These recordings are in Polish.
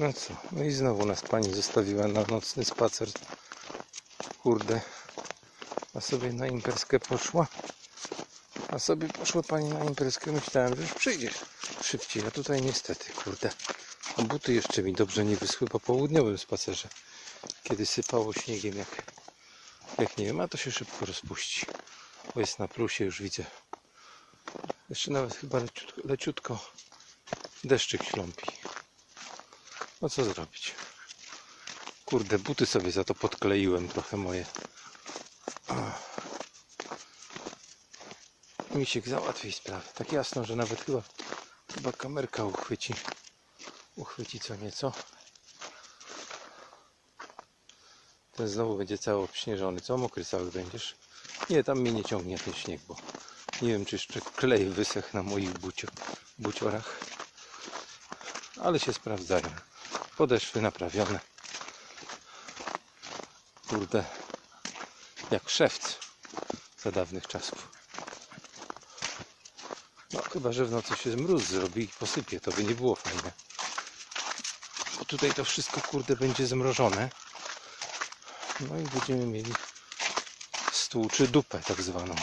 No co, no i znowu nas pani zostawiła na nocny spacer. Kurde. A sobie na imprezkę poszła. A sobie poszła pani na imprezkę. Myślałem, że już przyjdzie szybciej. A tutaj niestety, kurde. A buty jeszcze mi dobrze nie wyschły po południowym spacerze. Kiedy sypało śniegiem jak, jak nie wiem, a to się szybko rozpuści. Bo jest na plusie, już widzę. Jeszcze nawet chyba leciutko, leciutko deszczyk śląpi. No co zrobić? Kurde, buty sobie za to podkleiłem trochę moje. Misiek załatwi sprawę. Tak jasno, że nawet chyba, chyba kamerka uchwyci. Uchwyci co nieco. Ten znowu będzie cały obśnieżony. Co mokry cały będziesz? Nie, tam mnie nie ciągnie ten śnieg, bo nie wiem, czy jeszcze klej wysechł na moich bucio, buciorach. Ale się sprawdzają. Podeszwy naprawione. Kurde, jak szewc za dawnych czasów. No chyba, że w nocy się mróz zrobi i posypie, to by nie było fajne. Bo tutaj to wszystko kurde będzie zmrożone. No i będziemy mieli stół czy dupę tak zwaną.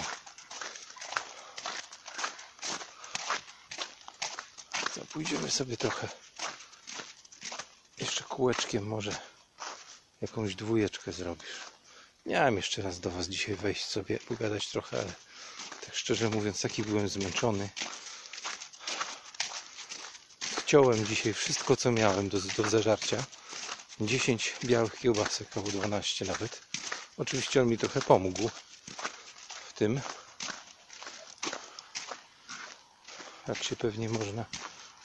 To pójdziemy sobie trochę kółeczkiem może jakąś dwójeczkę zrobisz. Miałem jeszcze raz do Was dzisiaj wejść sobie, pogadać trochę, ale tak szczerze mówiąc, taki byłem zmęczony. Wciąłem dzisiaj wszystko, co miałem do, do zażarcia. 10 białych kiełbasek, albo 12 nawet. Oczywiście on mi trochę pomógł w tym. Jak się pewnie można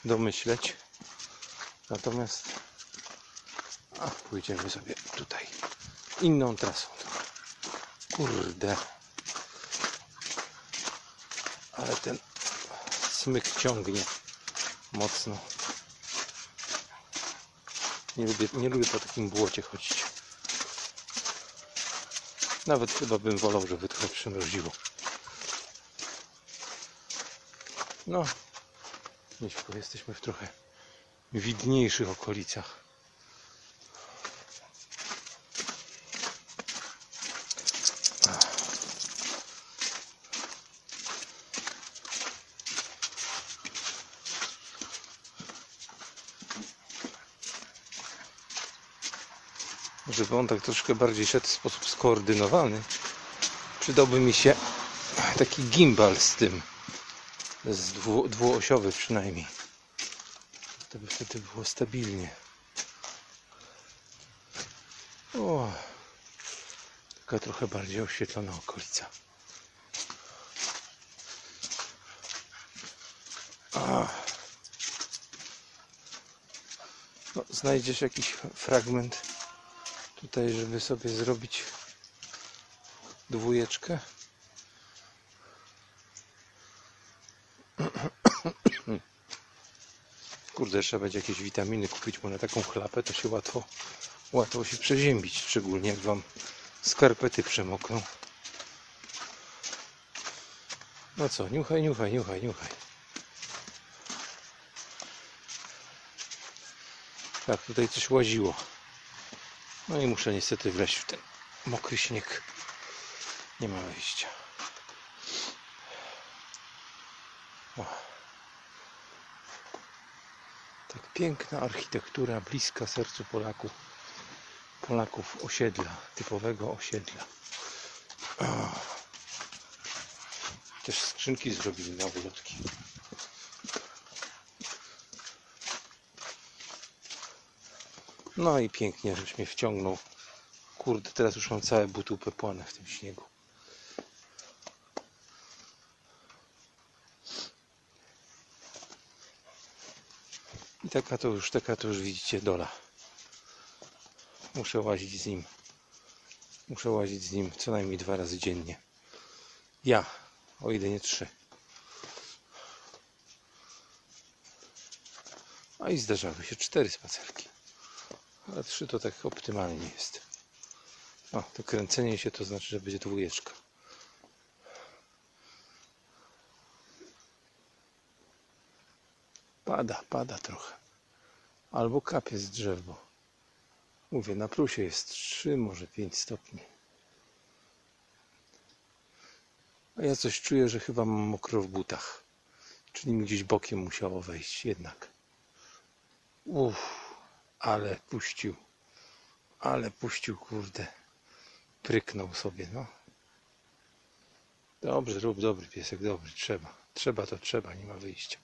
domyśleć. Natomiast a, pójdziemy sobie tutaj inną trasą. Kurde. Ale ten smyk ciągnie mocno. Nie lubię, nie lubię po takim błocie chodzić. Nawet chyba bym wolał, żeby trochę przymroziło. No, Miśku, jesteśmy w trochę widniejszych okolicach. Żeby on tak troszkę bardziej szedł w sposób skoordynowany, przydałby mi się taki gimbal z tym, z dwu, dwuosiowy przynajmniej. To by wtedy było stabilnie. O, taka trochę bardziej oświetlona okolica. No, znajdziesz jakiś fragment tutaj, żeby sobie zrobić dwójeczkę. Kurde, trzeba będzie jakieś witaminy kupić, bo na taką chlapę to się łatwo, łatwo się przeziębić, szczególnie jak wam skarpety przemokną. No co, niuchaj, niuchaj, niuchaj, niuchaj. Tak, tutaj coś łaziło. No i muszę niestety wleźć w ten mokry śnieg. Nie ma wyjścia. O. Tak piękna architektura, bliska sercu Polaków. Polaków osiedla, typowego osiedla. O. Też skrzynki zrobili na ulotki. No i pięknie, żeś mnie wciągnął. Kurde, teraz już mam całe buty upepłane w tym śniegu. I taka to już, taka to już widzicie dola. Muszę łazić z nim. Muszę łazić z nim co najmniej dwa razy dziennie. Ja, o ile nie trzy. A i zdarzały się cztery spacerki. Ale trzy to tak optymalnie jest. O, to kręcenie się to znaczy, że będzie dwójeczka. Pada, pada trochę. Albo kapie z drzew, bo mówię, na plusie jest 3, może 5 stopni. A ja coś czuję, że chyba mam mokro w butach. Czyli mi gdzieś bokiem musiało wejść jednak. Uff, ale puścił. Ale puścił, kurde. Pryknął sobie, no. Dobrze, rób dobry piesek, dobry, trzeba. Trzeba to trzeba, nie ma wyjścia.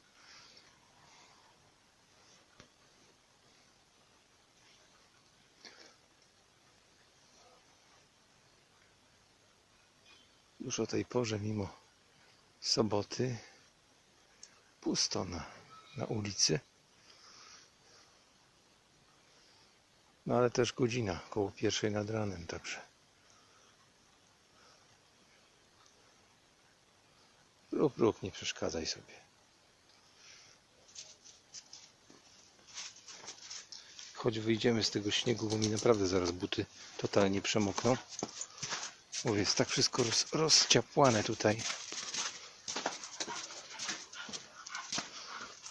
Już o tej porze, mimo soboty, pusto na, na ulicy. No ale też godzina, koło pierwszej nad ranem, także. Rób, rób, nie przeszkadzaj sobie. Choć wyjdziemy z tego śniegu, bo mi naprawdę zaraz buty totalnie przemokną. Mówię, jest tak wszystko roz, rozciapłane tutaj.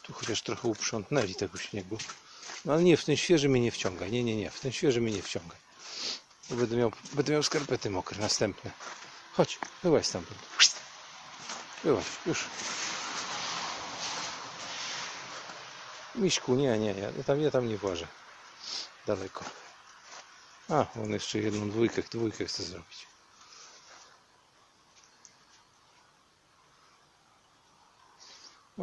Tu chociaż trochę uprzątnęli tego śniegu. No ale nie, w ten świeży mnie nie wciągaj. Nie, nie, nie, w ten świeży mnie nie wciągaj. Bo będę miał, będę miał skarpety mokre, następne. Chodź, byłaś stamtąd. Byłaś, już. Miśku, nie, nie, ja tam, ja tam nie włażę. Daleko. A, on jeszcze jedną dwójkę, dwójkę chce zrobić.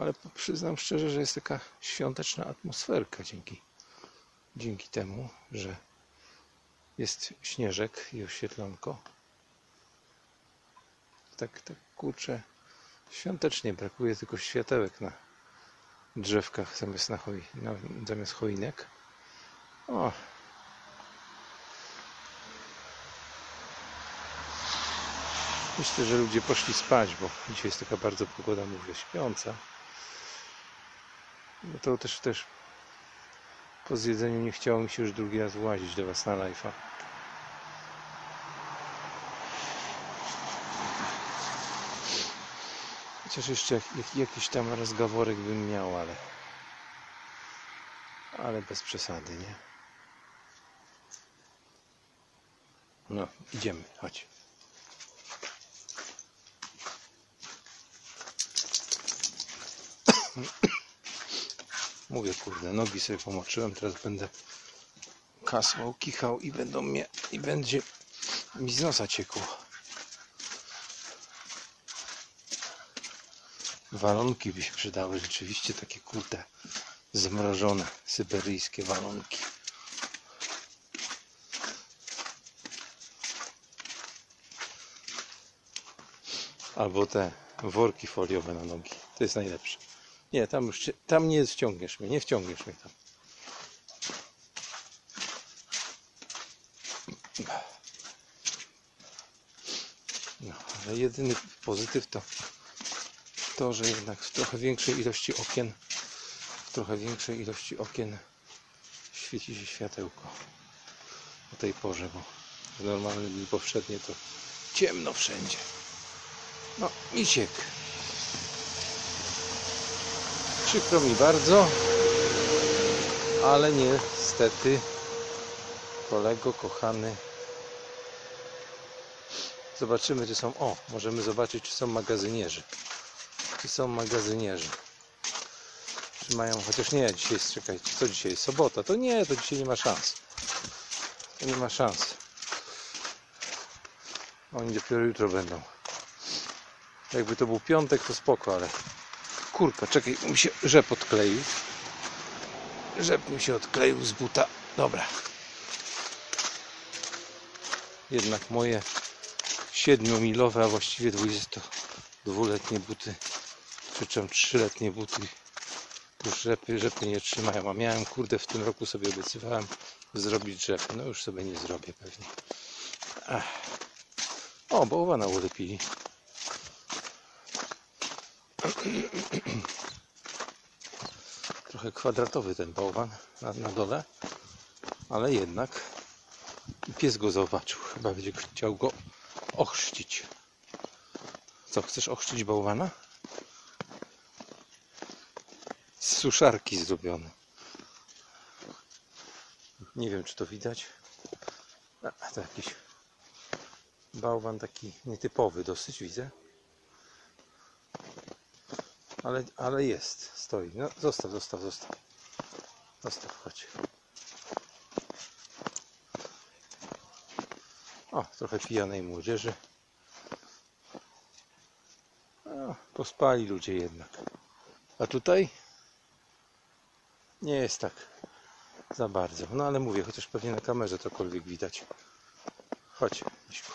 Ale przyznam szczerze, że jest taka świąteczna atmosferka dzięki, dzięki temu, że jest śnieżek i oświetlonko. Tak, tak kurczę, świątecznie brakuje tylko światełek na drzewkach zamiast, na choi, na, zamiast choinek. O. Myślę, że ludzie poszli spać, bo dzisiaj jest taka bardzo pogoda, mówię, śpiąca. No to też, też po zjedzeniu nie chciało mi się już drugi raz łazić do Was na live'a. Chociaż jeszcze jak, jak, jakiś tam rozgaworek bym miał, ale ale bez przesady, nie? No, idziemy, chodź. Mówię, kurde, nogi sobie pomoczyłem, teraz będę kasłał, kichał i będą mnie, i będzie mi z nosa ciekło. Walonki by się przydały, rzeczywiście takie kurde zmrożone syberyjskie walonki. Albo te worki foliowe na nogi. To jest najlepsze. Nie, tam już tam nie wciągniesz mnie, nie wciągniesz mnie tam. No, ale jedyny pozytyw to to, że jednak w trochę większej ilości okien w trochę większej ilości okien świeci się światełko o tej porze, bo w normalne dni powszednie to ciemno wszędzie. No, misiek. Przykro mi bardzo, ale niestety kolego kochany zobaczymy czy są o, możemy zobaczyć czy są magazynierzy. Czy są magazynierzy? Czy mają, chociaż nie, dzisiaj czekajcie, co dzisiaj? Sobota, to nie, to dzisiaj nie ma szans. To nie ma szans. Oni dopiero jutro będą. Jakby to był piątek to spoko, ale kurka, czekaj, mi się rzep odkleił. Rzep mi się odkleił z buta. Dobra. Jednak moje 7-milowe, a właściwie 22-letnie buty przyczem 3-letnie buty już rzepy, rzepy nie trzymają, a miałem kurde w tym roku sobie obiecywałem zrobić rzepy, no już sobie nie zrobię pewnie. Ach. o, bałwana ulepili trochę kwadratowy ten bałwan na, na dole ale jednak pies go zobaczył chyba będzie chciał go ochrzcić co, chcesz ochrzcić bałwana? z suszarki zrobiony Nie wiem, czy to widać. A, to jakiś bałwan taki nietypowy dosyć widzę. Ale, ale jest, stoi. No zostaw, zostaw, zostaw. Zostaw, chodź. O, trochę pijanej młodzieży. O, pospali ludzie jednak. A tutaj nie jest tak za bardzo. No ale mówię, chociaż pewnie na kamerze cokolwiek widać. Chodź, Miśku.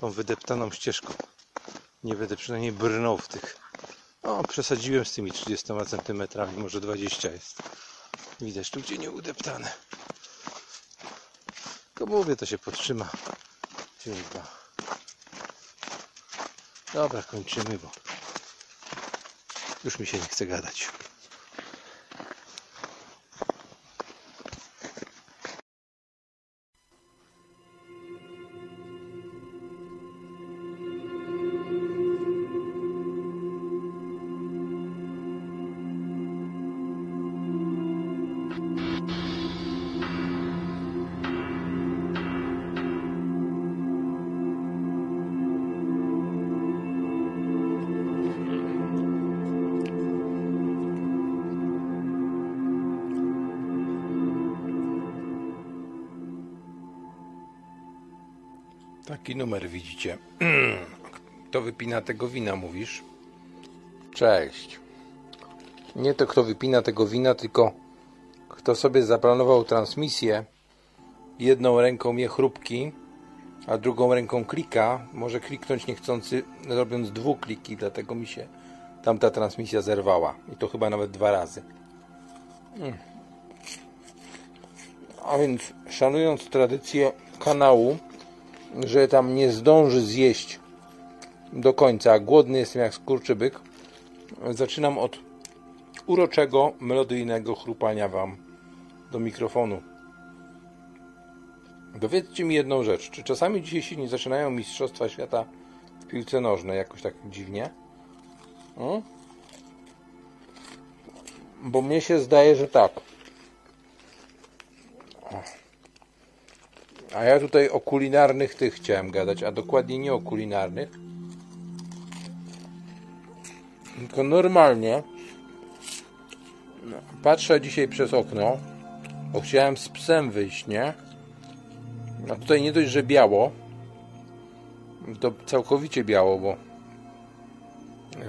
Tą wydeptaną ścieżką. Nie będę przynajmniej brnął w tych. O, przesadziłem z tymi 30 centymetrami, może 20 jest. Widać tu gdzie nie udeptane. Tylko mówię, to się podtrzyma. Dwa. Dobra, kończymy, bo już mi się nie chce gadać. Wypina tego wina, mówisz? Cześć. Nie to kto wypina tego wina, tylko kto sobie zaplanował transmisję. Jedną ręką je chrupki, a drugą ręką klika. Może kliknąć niechcący, robiąc dwukliki, dlatego mi się tamta transmisja zerwała. I to chyba nawet dwa razy. Mm. A więc szanując tradycję kanału, że tam nie zdąży zjeść do końca, głodny jestem jak skurczybyk, zaczynam od uroczego, melodyjnego chrupania Wam do mikrofonu. Dowiedzcie mi jedną rzecz. Czy czasami dzisiaj się nie zaczynają Mistrzostwa Świata w piłce nożnej jakoś tak dziwnie? Hmm? Bo mnie się zdaje, że tak. A ja tutaj o kulinarnych tych chciałem gadać, a dokładnie nie o kulinarnych. Tylko normalnie patrzę dzisiaj przez okno, bo chciałem z psem wyjść, nie? A tutaj nie dość, że biało, to całkowicie biało, bo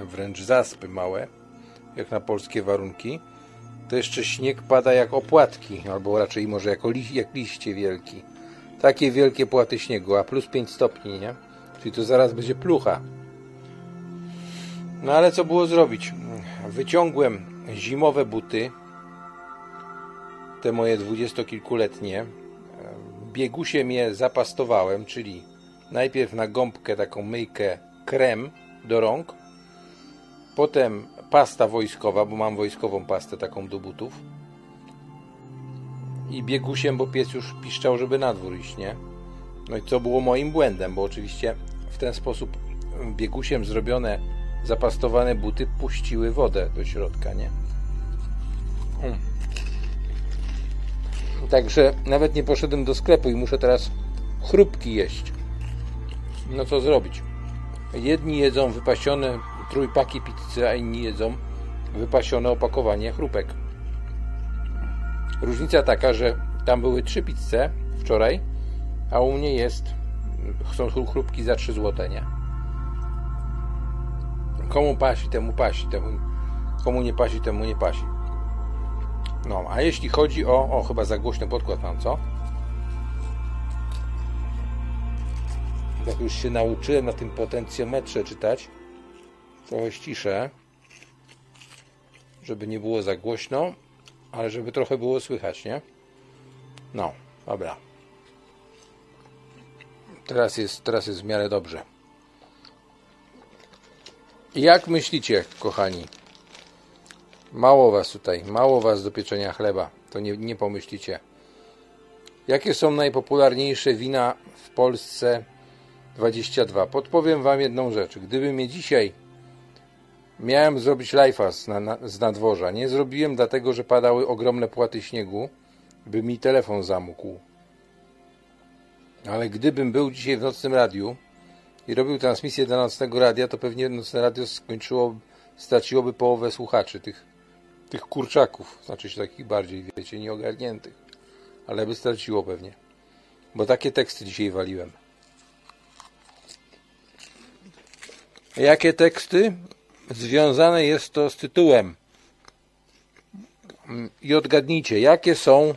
wręcz zaspy małe, jak na polskie warunki. To jeszcze śnieg pada jak opłatki, albo raczej może jako li jak liście wielki takie wielkie płaty śniegu, a plus 5 stopni, nie? Czyli to zaraz będzie plucha. No ale co było zrobić? Wyciągłem zimowe buty, te moje dwudziestokilkuletnie. Biegusiem je zapastowałem, czyli najpierw na gąbkę taką myjkę krem do rąk, potem pasta wojskowa, bo mam wojskową pastę taką do butów i biegusiem, bo pies już piszczał, żeby na dwór iść, nie? No i co było moim błędem, bo oczywiście w ten sposób biegusiem zrobione, zapastowane buty puściły wodę do środka, nie? Hmm. Także nawet nie poszedłem do sklepu i muszę teraz chrupki jeść. No co zrobić? Jedni jedzą wypasione trójpaki pizzy, a inni jedzą wypasione opakowanie chrupek. Różnica taka, że tam były trzy pizze wczoraj, a u mnie jest są chrupki za 3 zł, nie? Komu pasi, temu pasi, temu, komu nie pasi, temu nie pasi. No, a jeśli chodzi o... O, chyba za głośny podkład mam, co? Jak już się nauczyłem na tym potencjometrze czytać, trochę ściszę, żeby nie było za głośno ale żeby trochę było słychać, nie? No, dobra. Teraz jest, teraz jest w miarę dobrze. Jak myślicie, kochani? Mało was tutaj, mało was do pieczenia chleba. To nie, nie pomyślicie. Jakie są najpopularniejsze wina w Polsce 22? Podpowiem wam jedną rzecz. Gdyby mnie dzisiaj Miałem zrobić live'a z, na, z nadworza. Nie zrobiłem dlatego, że padały ogromne płaty śniegu by mi telefon zamógł. Ale gdybym był dzisiaj w nocnym radiu i robił transmisję dla nocnego radia, to pewnie nocne radio skończyło, straciłoby połowę słuchaczy, tych, tych kurczaków, znaczy się takich bardziej, wiecie, nieogarniętych. Ale by straciło pewnie. Bo takie teksty dzisiaj waliłem. Jakie teksty? Związane jest to z tytułem. I odgadnijcie, jakie są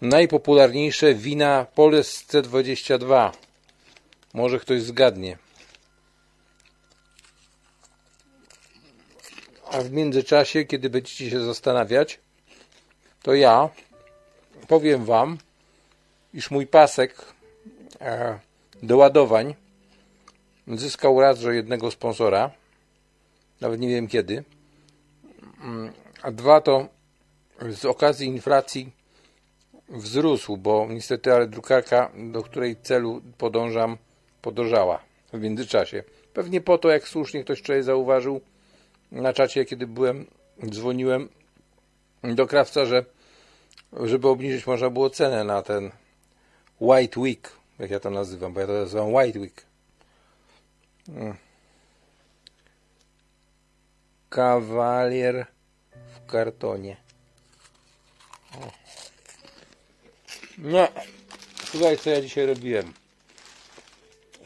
najpopularniejsze wina Polsce 22? Może ktoś zgadnie. A w międzyczasie, kiedy będziecie się zastanawiać, to ja powiem Wam, iż mój pasek e, do ładowań zyskał raz, że jednego sponsora, nawet nie wiem kiedy, mm, a dwa to z okazji inflacji wzrósł, bo niestety, ale drukarka, do której celu podążam, podążała w międzyczasie. Pewnie po to, jak słusznie ktoś wczoraj zauważył na czacie, kiedy byłem, dzwoniłem do krawca, że żeby obniżyć można było cenę na ten White Week, jak ja to nazywam, bo ja to nazywam White Week. Hmm. Kawalier w kartonie. No, słuchaj, co ja dzisiaj robiłem.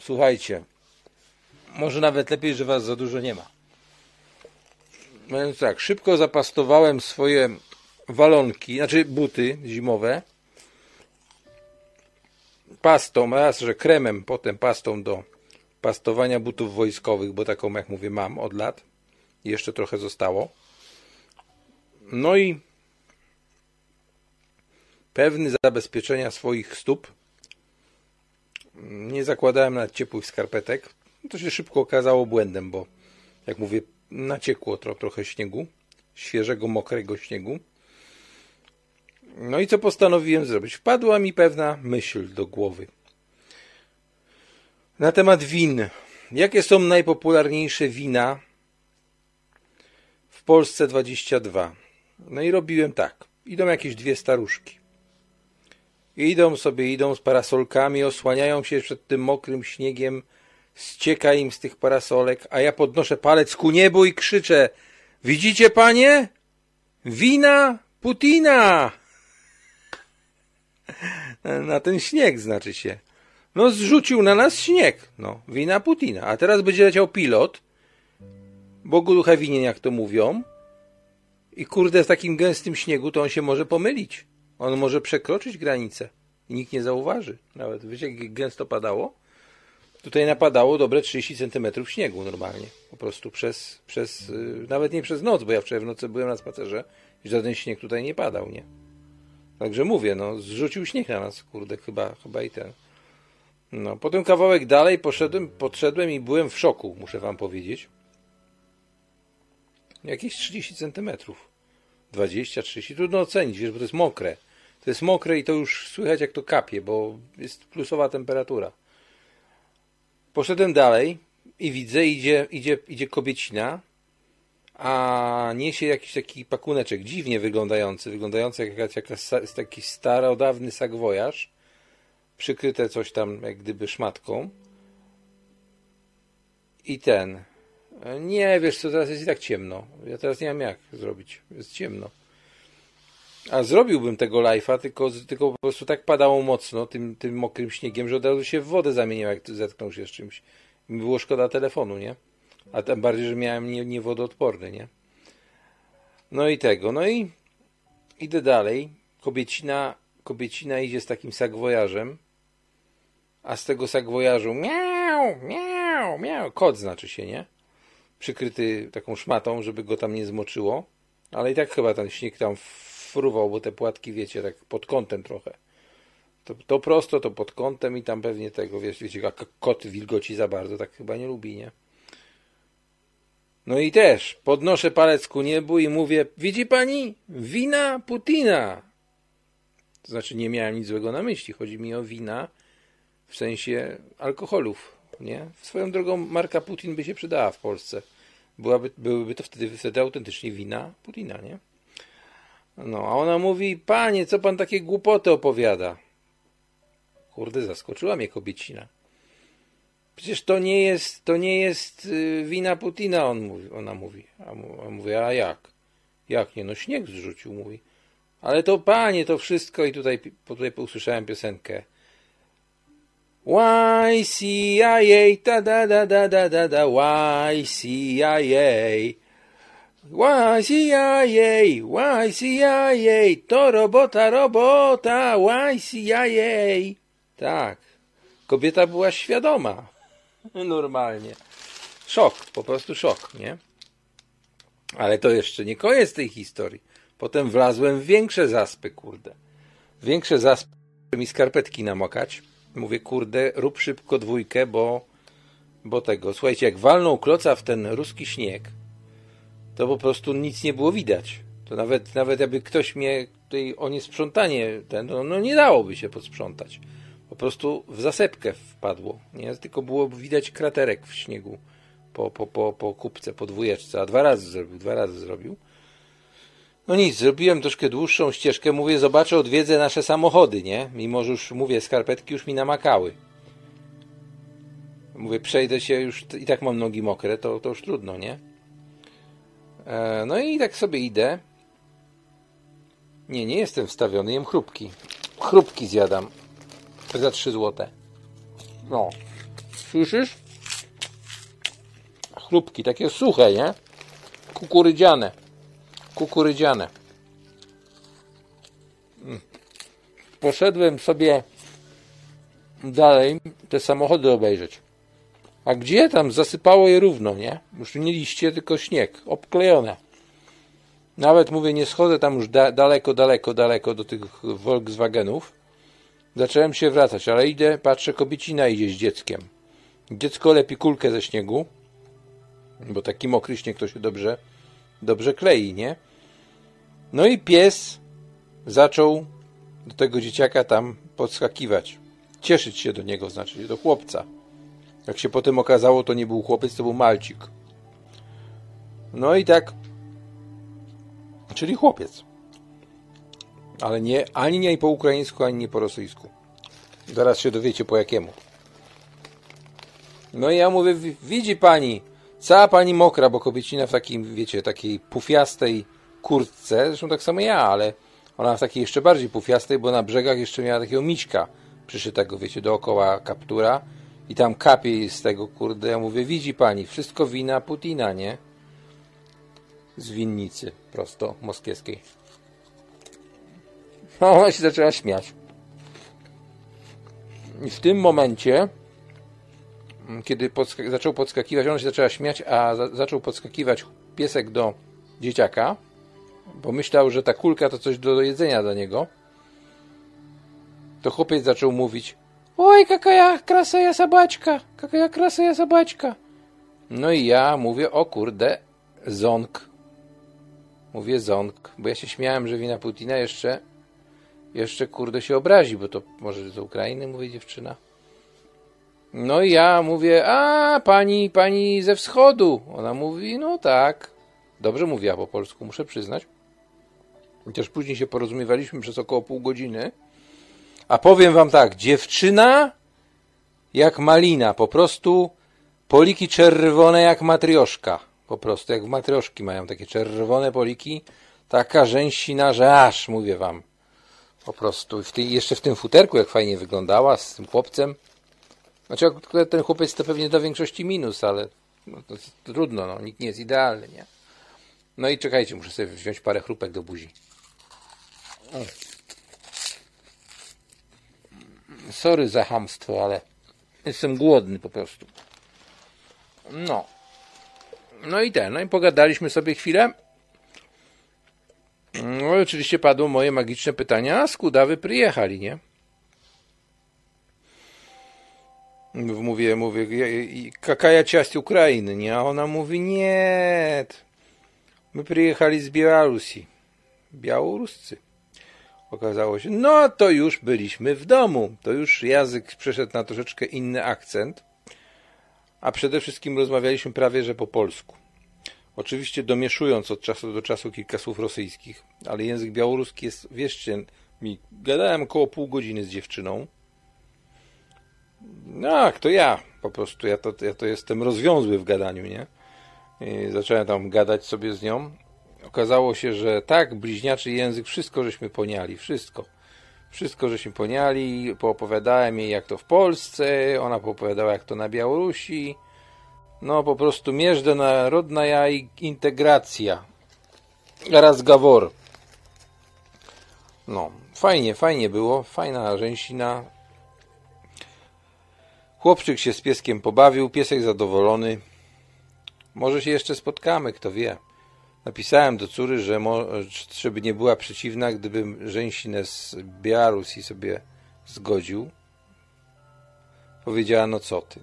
Słuchajcie, może nawet lepiej, że was za dużo nie ma. Więc tak, szybko zapastowałem swoje walonki, znaczy buty zimowe. Pastą, raz, że kremem, potem pastą do pastowania butów wojskowych, bo taką, jak mówię, mam od lat. Jeszcze trochę zostało. No i pewny zabezpieczenia swoich stóp. Nie zakładałem nawet ciepłych skarpetek. To się szybko okazało błędem, bo jak mówię, naciekło tro, trochę śniegu, świeżego, mokrego śniegu. No i co postanowiłem zrobić? Wpadła mi pewna myśl do głowy. Na temat win. Jakie są najpopularniejsze wina w Polsce 22? No i robiłem tak. Idą jakieś dwie staruszki. Idą sobie, idą z parasolkami, osłaniają się przed tym mokrym śniegiem, ścieka im z tych parasolek, a ja podnoszę palec ku niebu i krzyczę Widzicie, panie? Wina Putina! Na ten śnieg znaczy się. No zrzucił na nas śnieg. No, wina Putina. A teraz będzie leciał pilot, Bogu ducha winien, jak to mówią, i kurde, w takim gęstym śniegu to on się może pomylić. On może przekroczyć granicę i nikt nie zauważy. Nawet wiecie, jak gęsto padało? Tutaj napadało dobre 30 cm śniegu normalnie. Po prostu przez, przez yy, nawet nie przez noc, bo ja wczoraj w nocy byłem na spacerze i żaden śnieg tutaj nie padał, nie? Także mówię, no, zrzucił śnieg na nas, kurde, chyba, chyba i ten. No, potem kawałek dalej poszedłem, podszedłem i byłem w szoku, muszę wam powiedzieć. Jakieś 30 centymetrów. 20, 30, trudno ocenić, wiesz, bo to jest mokre. To jest mokre i to już słychać jak to kapie, bo jest plusowa temperatura. Poszedłem dalej i widzę, idzie, idzie, idzie kobiecina, a niesie jakiś taki pakuneczek, dziwnie wyglądający, wyglądający jak jakaś taki starodawny sagwojarz, przykryte coś tam jak gdyby szmatką. I ten, nie, wiesz co, teraz jest i tak ciemno. Ja teraz nie mam jak zrobić. Jest ciemno. A zrobiłbym tego live'a, tylko, tylko po prostu tak padało mocno tym, tym mokrym śniegiem, że od razu się w wodę zamieniał, jak zetknął się z czymś. Mi było szkoda telefonu, nie? A tym bardziej, że miałem nie, nie wodoodporny, nie? No i tego. No i idę dalej. Kobiecina, kobiecina idzie z takim sagwojarzem, a z tego sagwojarzu miau, miau, miau. Kot znaczy się, nie? przykryty taką szmatą, żeby go tam nie zmoczyło. Ale i tak chyba ten śnieg tam fruwał, bo te płatki, wiecie, tak pod kątem trochę. To, to prosto, to pod kątem i tam pewnie tego, wiesz, wiecie, jak kot wilgoci za bardzo, tak chyba nie lubi, nie? No i też podnoszę palec ku niebu i mówię, widzi pani, wina Putina. To znaczy nie miałem nic złego na myśli, chodzi mi o wina w sensie alkoholów, nie? Swoją drogą marka Putin by się przydała w Polsce. Byłaby, byłyby to wtedy, wtedy autentycznie wina Putina, nie? No, a ona mówi, panie, co pan takie głupoty opowiada? Kurde, zaskoczyła mnie kobiecina. Przecież to nie jest, to nie jest y, wina Putina, on mówi, ona mówi. A, a mówię, a jak? Jak nie? No śnieg zrzucił, mówi. Ale to panie, to wszystko i tutaj, tutaj usłyszałem piosenkę. YCIA, ta da da da da da da, YCIA. YCIA, YCIA, to robota, robota, YCIA. Tak. Kobieta była świadoma. Normalnie. Szok, po prostu szok, nie? Ale to jeszcze nie koniec tej historii. Potem wlazłem w większe zaspy, kurde. Większe zaspy, mi skarpetki namokać. Mówię, kurde, rób szybko dwójkę, bo, bo tego. Słuchajcie, jak walnął kloca w ten ruski śnieg, to po prostu nic nie było widać. To nawet, nawet jakby ktoś mnie tutaj o niesprzątanie, ten, no, no nie dałoby się posprzątać. Po prostu w zasepkę wpadło. Nie? Tylko było widać kraterek w śniegu po, po, po, po kubce, po dwójeczce, a dwa razy zrobił, dwa razy zrobił. No nic, zrobiłem troszkę dłuższą ścieżkę, mówię, zobaczę, odwiedzę nasze samochody, nie? Mimo, że już, mówię, skarpetki już mi namakały. Mówię, przejdę się już, i tak mam nogi mokre, to, to już trudno, nie? E, no i tak sobie idę. Nie, nie jestem wstawiony, jem chrupki. Chrupki zjadam. Za 3 złote. No. Słyszysz? Chrupki, takie suche, nie? Kukurydziane. Kukurydziane. Mm. Poszedłem sobie dalej te samochody obejrzeć. A gdzie tam? Zasypało je równo, nie? Już nie liście, tylko śnieg. Obklejone. Nawet mówię, nie schodzę tam już da daleko, daleko, daleko do tych Volkswagenów. Zacząłem się wracać, ale idę, patrzę, kobiecina idzie z dzieckiem. Dziecko lepi kulkę ze śniegu, bo taki mokry śnieg to się dobrze, dobrze klei, nie? No i pies zaczął do tego dzieciaka tam podskakiwać. Cieszyć się do niego, znaczy do chłopca. Jak się potem okazało, to nie był chłopiec, to był malcik. No i tak. Czyli chłopiec. Ale nie, ani nie po ukraińsku, ani nie po rosyjsku. Zaraz się dowiecie po jakiemu. No i ja mówię, widzi pani, cała pani mokra, bo kobiecina w takim, wiecie, takiej pufiastej kurtce, zresztą tak samo ja, ale ona w takiej jeszcze bardziej pufiastej, bo na brzegach jeszcze miała takiego mićka przyszytego, wiecie, dookoła kaptura i tam kapie z tego, kurde, ja mówię, widzi pani, wszystko wina Putina, nie? Z winnicy, prosto moskiewskiej. No, ona się zaczęła śmiać. I w tym momencie, kiedy podsk zaczął podskakiwać, ona się zaczęła śmiać, a za zaczął podskakiwać piesek do dzieciaka, bo myślał, że ta kulka to coś do jedzenia dla niego, to chłopiec zaczął mówić Oj, jaka kraseja sabaczka, jaka kraseja sabaczka. No i ja mówię, o kurde, zonk. Mówię zonk, bo ja się śmiałem, że wina Putina jeszcze, jeszcze kurde się obrazi, bo to może z Ukrainy, mówi dziewczyna. No i ja mówię, a pani, pani ze wschodu. Ona mówi, no tak. Dobrze mówiła po polsku, muszę przyznać. Chociaż później się porozumiewaliśmy przez około pół godziny a powiem wam tak, dziewczyna jak malina, po prostu poliki czerwone jak matrioszka. Po prostu jak w matrioszki mają takie czerwone poliki. Taka rzęsina, że aż, mówię wam. Po prostu. W tej, jeszcze w tym futerku, jak fajnie wyglądała z tym chłopcem. Znaczy, ten chłopiec to pewnie do większości minus, ale no, trudno, no, nikt nie jest idealny, nie? No i czekajcie, muszę sobie wziąć parę chrupek do buzi. Sorry za hamstwo, ale jestem głodny po prostu. No. No i ten, no i pogadaliśmy sobie chwilę. No i oczywiście padło moje magiczne pytanie, a skudawy przyjechali, nie? Mówię, mówię, jaka часть Ukrainy, nie? A ona mówi, nie, my przyjechali z Białorusi. Białoruscy. Okazało się, no to już byliśmy w domu. To już język przeszedł na troszeczkę inny akcent. A przede wszystkim rozmawialiśmy prawie, że po polsku. Oczywiście domieszując od czasu do czasu kilka słów rosyjskich, ale język białoruski jest, wierzcie mi, gadałem około pół godziny z dziewczyną. No, to ja po prostu, ja to, ja to jestem rozwiązły w gadaniu, nie? I zacząłem tam gadać sobie z nią. Okazało się, że tak, bliźniaczy język, wszystko żeśmy poniali, wszystko. Wszystko żeśmy poniali, poopowiadałem jej jak to w Polsce, ona poopowiadała jak to na Białorusi. No po prostu międzynarodna integracja. Razgawor. No, fajnie, fajnie było, fajna rzęsina. Chłopczyk się z pieskiem pobawił, piesek zadowolony. Może się jeszcze spotkamy, kto wie. Napisałem do córy, że żeby nie była przeciwna, gdybym rzęsinę z Białorusi sobie zgodził. Powiedziała, no co ty.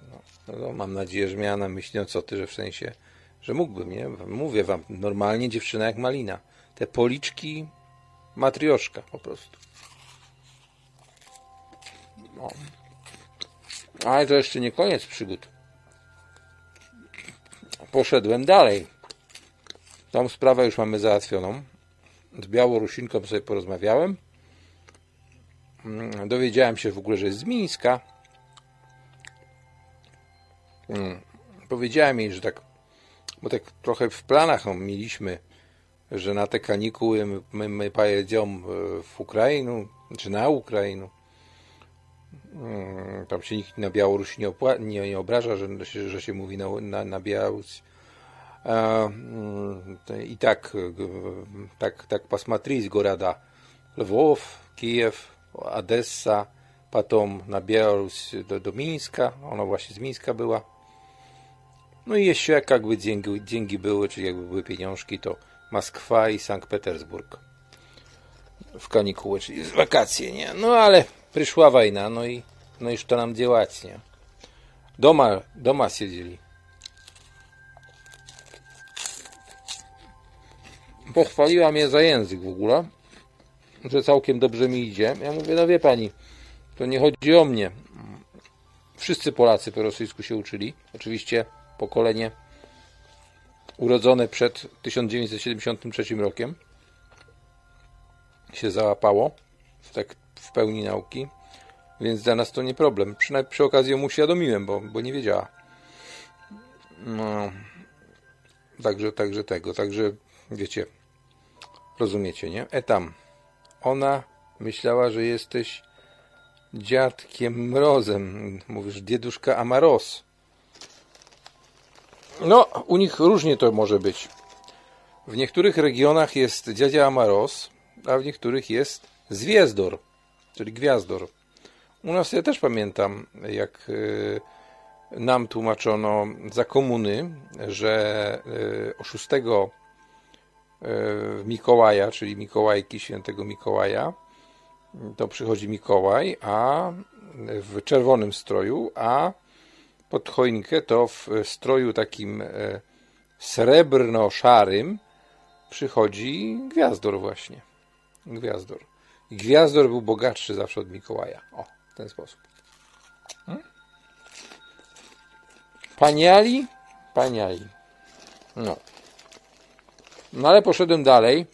No, no, mam nadzieję, że miała na myśli, no co ty, że w sensie, że mógłbym, nie? Mówię wam, normalnie dziewczyna jak malina. Te policzki, matrioszka po prostu. No. Ale to jeszcze nie koniec przygód. Poszedłem dalej. Tą sprawę już mamy załatwioną. Z Białorusinką sobie porozmawiałem. Mm, dowiedziałem się w ogóle, że jest z Mińska. Mm, powiedziałem jej, że tak, bo tak trochę w planach mieliśmy, że na te kanikuły my, my pojedziemy w Ukrainę, czy na Ukrainę. Mm, tam się nikt na Białorusi nie, nie, nie obraża, że, że się mówi na, na, na Białorusi и так, так, так посмотреть города Львов, Киев, Одесса, потом на Беларусь до, до Минска, ona właśnie z Mińska była. No i jeszcze jakby dzięki, dzięki były, czyli jakby były pieniążki, to Moskwa i Sankt Petersburg w kanikuły, czyli z wakacje, nie? No ale przyszła wojna, no i no i co nam działać, nie? Doma, doma siedzieli. Pochwaliła mnie za język w ogóle, że całkiem dobrze mi idzie. Ja mówię, no wie pani, to nie chodzi o mnie. Wszyscy Polacy po rosyjsku się uczyli. Oczywiście pokolenie urodzone przed 1973 rokiem się załapało tak w pełni nauki, więc dla nas to nie problem. Przynajmniej przy okazji ją uświadomiłem, bo, bo nie wiedziała. No, także, także tego, także wiecie, Rozumiecie, nie? E tam. Ona myślała, że jesteś dziadkiem Mrozem. Mówisz, dieduszka Amaros. No, u nich różnie to może być. W niektórych regionach jest dziadzia Amaros, a w niektórych jest Zwiezdor, czyli Gwiazdor. U nas ja też pamiętam, jak y, nam tłumaczono za komuny, że y, o 6 E, Mikołaja, czyli Mikołajki, świętego Mikołaja, to przychodzi Mikołaj, a w czerwonym stroju, a pod choinkę to w stroju takim e, srebrno-szarym przychodzi Gwiazdor właśnie. Gwiazdor. Gwiazdor był bogatszy zawsze od Mikołaja. O, w ten sposób. Hmm? Paniali? Paniali. No. No ale poszedłem dalej.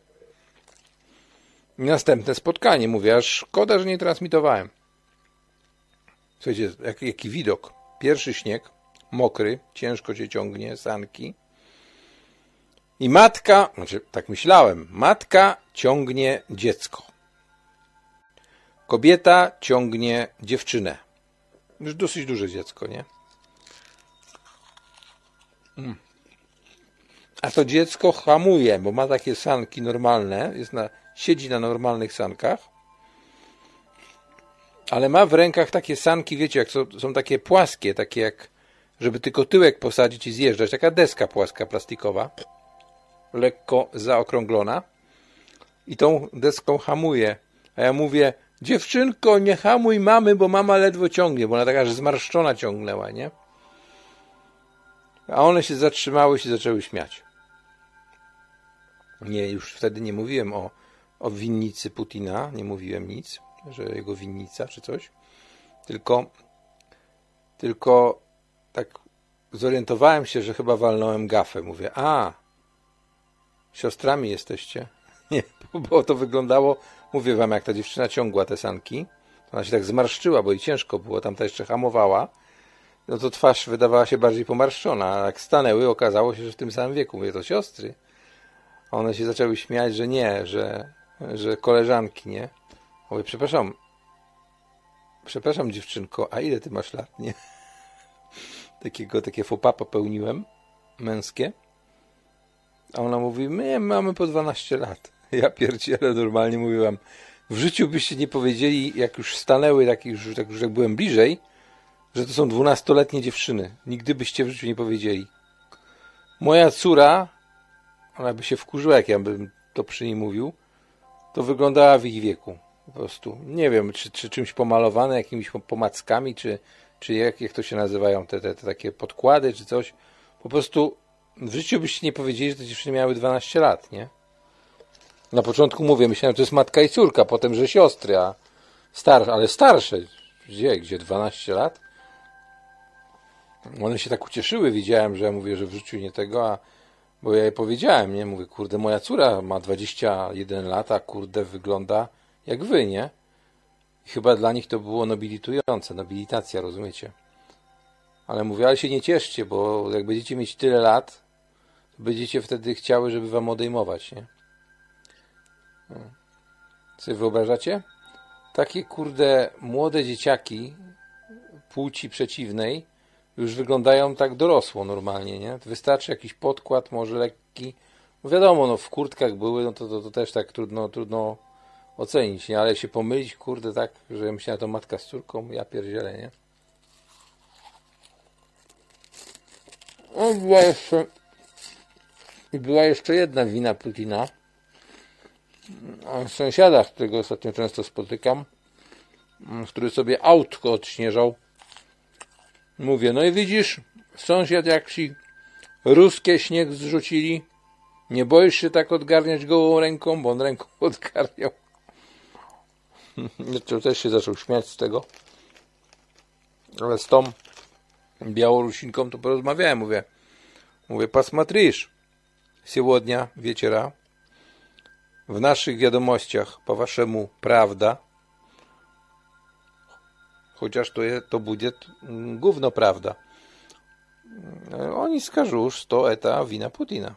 Następne spotkanie. Mówię, aż szkoda, że nie transmitowałem. Słuchajcie, jak, jaki widok. Pierwszy śnieg, mokry, ciężko się ciągnie, sanki. I matka, znaczy tak myślałem, matka ciągnie dziecko. Kobieta ciągnie dziewczynę. Już dosyć duże dziecko, nie? Mm. A to dziecko hamuje, bo ma takie sanki normalne, jest na, siedzi na normalnych sankach, ale ma w rękach takie sanki, wiecie, jak są, są takie płaskie, takie jak, żeby tylko tyłek posadzić i zjeżdżać, taka deska płaska, plastikowa, lekko zaokrąglona i tą deską hamuje. A ja mówię, dziewczynko, nie hamuj mamy, bo mama ledwo ciągnie, bo ona taka zmarszczona ciągnęła, nie? A one się zatrzymały, się zaczęły śmiać. Nie, już wtedy nie mówiłem o, o winnicy Putina, nie mówiłem nic, że jego winnica czy coś, tylko, tylko tak zorientowałem się, że chyba walnąłem gafę. Mówię, a, Siostrami jesteście? Nie, bo to wyglądało, mówię wam, jak ta dziewczyna ciągła te sanki. Ona się tak zmarszczyła, bo i ciężko było, tamta jeszcze hamowała. No to twarz wydawała się bardziej pomarszczona, a jak stanęły, okazało się, że w tym samym wieku. Mówię, to siostry. One się zaczęły śmiać, że nie, że, że koleżanki, nie? Mówię, przepraszam, przepraszam dziewczynko, a ile ty masz lat, nie? Takiego, takie fopa popełniłem, męskie. A ona mówi, my mamy po 12 lat. Ja pierdzielę, normalnie mówiłam. W życiu byście nie powiedzieli, jak już stanęły, jak już, jak już jak byłem bliżej, że to są dwunastoletnie dziewczyny. Nigdy byście w życiu nie powiedzieli. Moja córa, ona by się wkurzyła, jak ja bym to przy niej mówił, to wyglądała w ich wieku. Po prostu. Nie wiem, czy, czy czymś pomalowane, jakimiś pomackami, czy, czy jak, jak to się nazywają, te, te, te takie podkłady, czy coś. Po prostu w życiu byście nie powiedzieli, że te dziewczyny miały 12 lat, nie? Na początku mówię, myślałem, że to jest matka i córka, potem, że siostry, a starsze, ale starsze. Gdzie? Gdzie 12 lat? One się tak ucieszyły, widziałem, że ja mówię, że w życiu nie tego, a bo ja jej powiedziałem, nie? Mówię, kurde, moja córa ma 21 lat, a kurde, wygląda jak wy, nie? I chyba dla nich to było nobilitujące, nobilitacja, rozumiecie? Ale mówię, ale się nie cieszcie, bo jak będziecie mieć tyle lat, to będziecie wtedy chciały, żeby wam odejmować, nie? No. Sobie wyobrażacie? Takie kurde młode dzieciaki płci przeciwnej już wyglądają tak dorosło normalnie, nie? Wystarczy jakiś podkład, może lekki. No wiadomo, no w kurtkach były, no to, to, to też tak trudno, trudno ocenić, nie? Ale się pomylić, kurde, tak, że myślałem, to matka z córką, ja pierdzielę, nie? No, była jeszcze była jeszcze jedna wina Putina sąsiada, którego ostatnio często spotykam, który sobie autko odśnieżał. Mówię, no i widzisz, sąsiad jak ci ruskie śnieg zrzucili, nie boisz się tak odgarniać gołą ręką, bo on ręką odgarniał. To też się zaczął śmiać z tego. Ale z tą Białorusinką to porozmawiałem, mówię, mówię, pasmatrisz, сегодня вечера w naszych wiadomościach po waszemu prawda, chociaż to, je, to będzie gówno prawda. Oni skażą, że to eta wina Putina.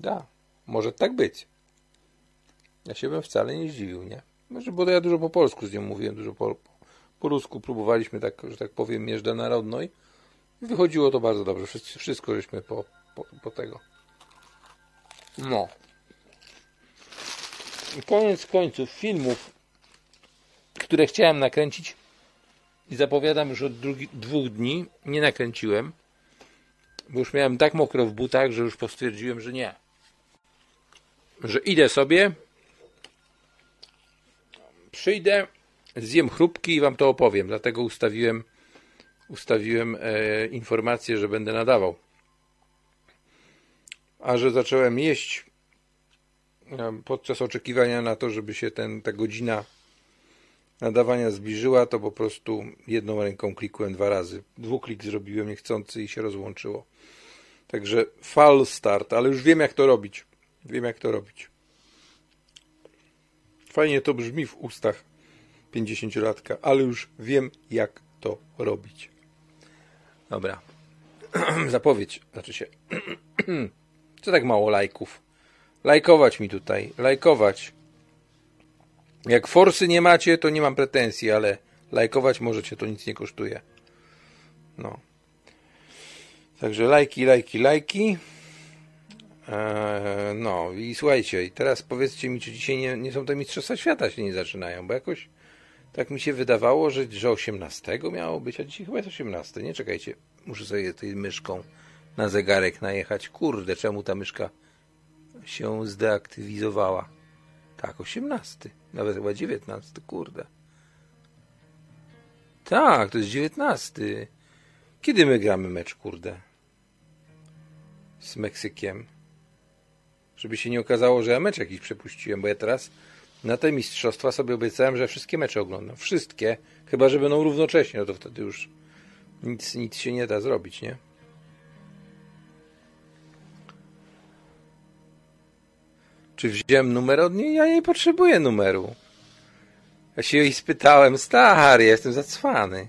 Da, może tak być. Ja się bym wcale nie zdziwił, nie? Może, bo ja dużo po polsku z nią mówiłem, dużo po, po, rusku próbowaliśmy, tak, że tak powiem, jeżdżę narodno i wychodziło to bardzo dobrze. Wszystko, wszystko żeśmy po, po, po tego. No. I koniec końców filmów, które chciałem nakręcić i zapowiadam już od drugi, dwóch dni, nie nakręciłem, bo już miałem tak mokro w butach, że już postwierdziłem, że nie. Że idę sobie, przyjdę, zjem chrupki i wam to opowiem. Dlatego ustawiłem, ustawiłem e, informację, że będę nadawał. A że zacząłem jeść podczas oczekiwania na to, żeby się ten, ta godzina nadawania zbliżyła, to po prostu jedną ręką klikłem dwa razy. Dwuklik zrobiłem niechcący i się rozłączyło. Także fal start, ale już wiem jak to robić. Wiem jak to robić. Fajnie to brzmi w ustach 50-latka, ale już wiem jak to robić. Dobra. Zapowiedź, znaczy się. Co tak mało lajków? Lajkować mi tutaj, lajkować. Jak forsy nie macie, to nie mam pretensji, ale lajkować możecie, to nic nie kosztuje. No. Także lajki, lajki, lajki. Eee, no i słuchajcie, i teraz powiedzcie mi, czy dzisiaj nie, nie są te Mistrzostwa Świata się nie zaczynają, bo jakoś tak mi się wydawało, że, że 18 miało być, a dzisiaj chyba jest 18. Nie czekajcie, muszę sobie tej myszką na zegarek najechać. Kurde, czemu ta myszka się zdeaktywizowała? Tak, 18. Nawet chyba 19, kurde. Tak, to jest 19. Kiedy my gramy mecz, kurde? Z Meksykiem. Żeby się nie okazało, że ja mecz jakiś przepuściłem, bo ja teraz na te mistrzostwa sobie obiecałem, że wszystkie mecze oglądam. Wszystkie. Chyba, że będą równocześnie, no to wtedy już nic, nic się nie da zrobić, nie? Czy wziąłem numer od niej? Ja nie potrzebuję numeru. Ja się jej spytałem, stary, ja jestem zacwany.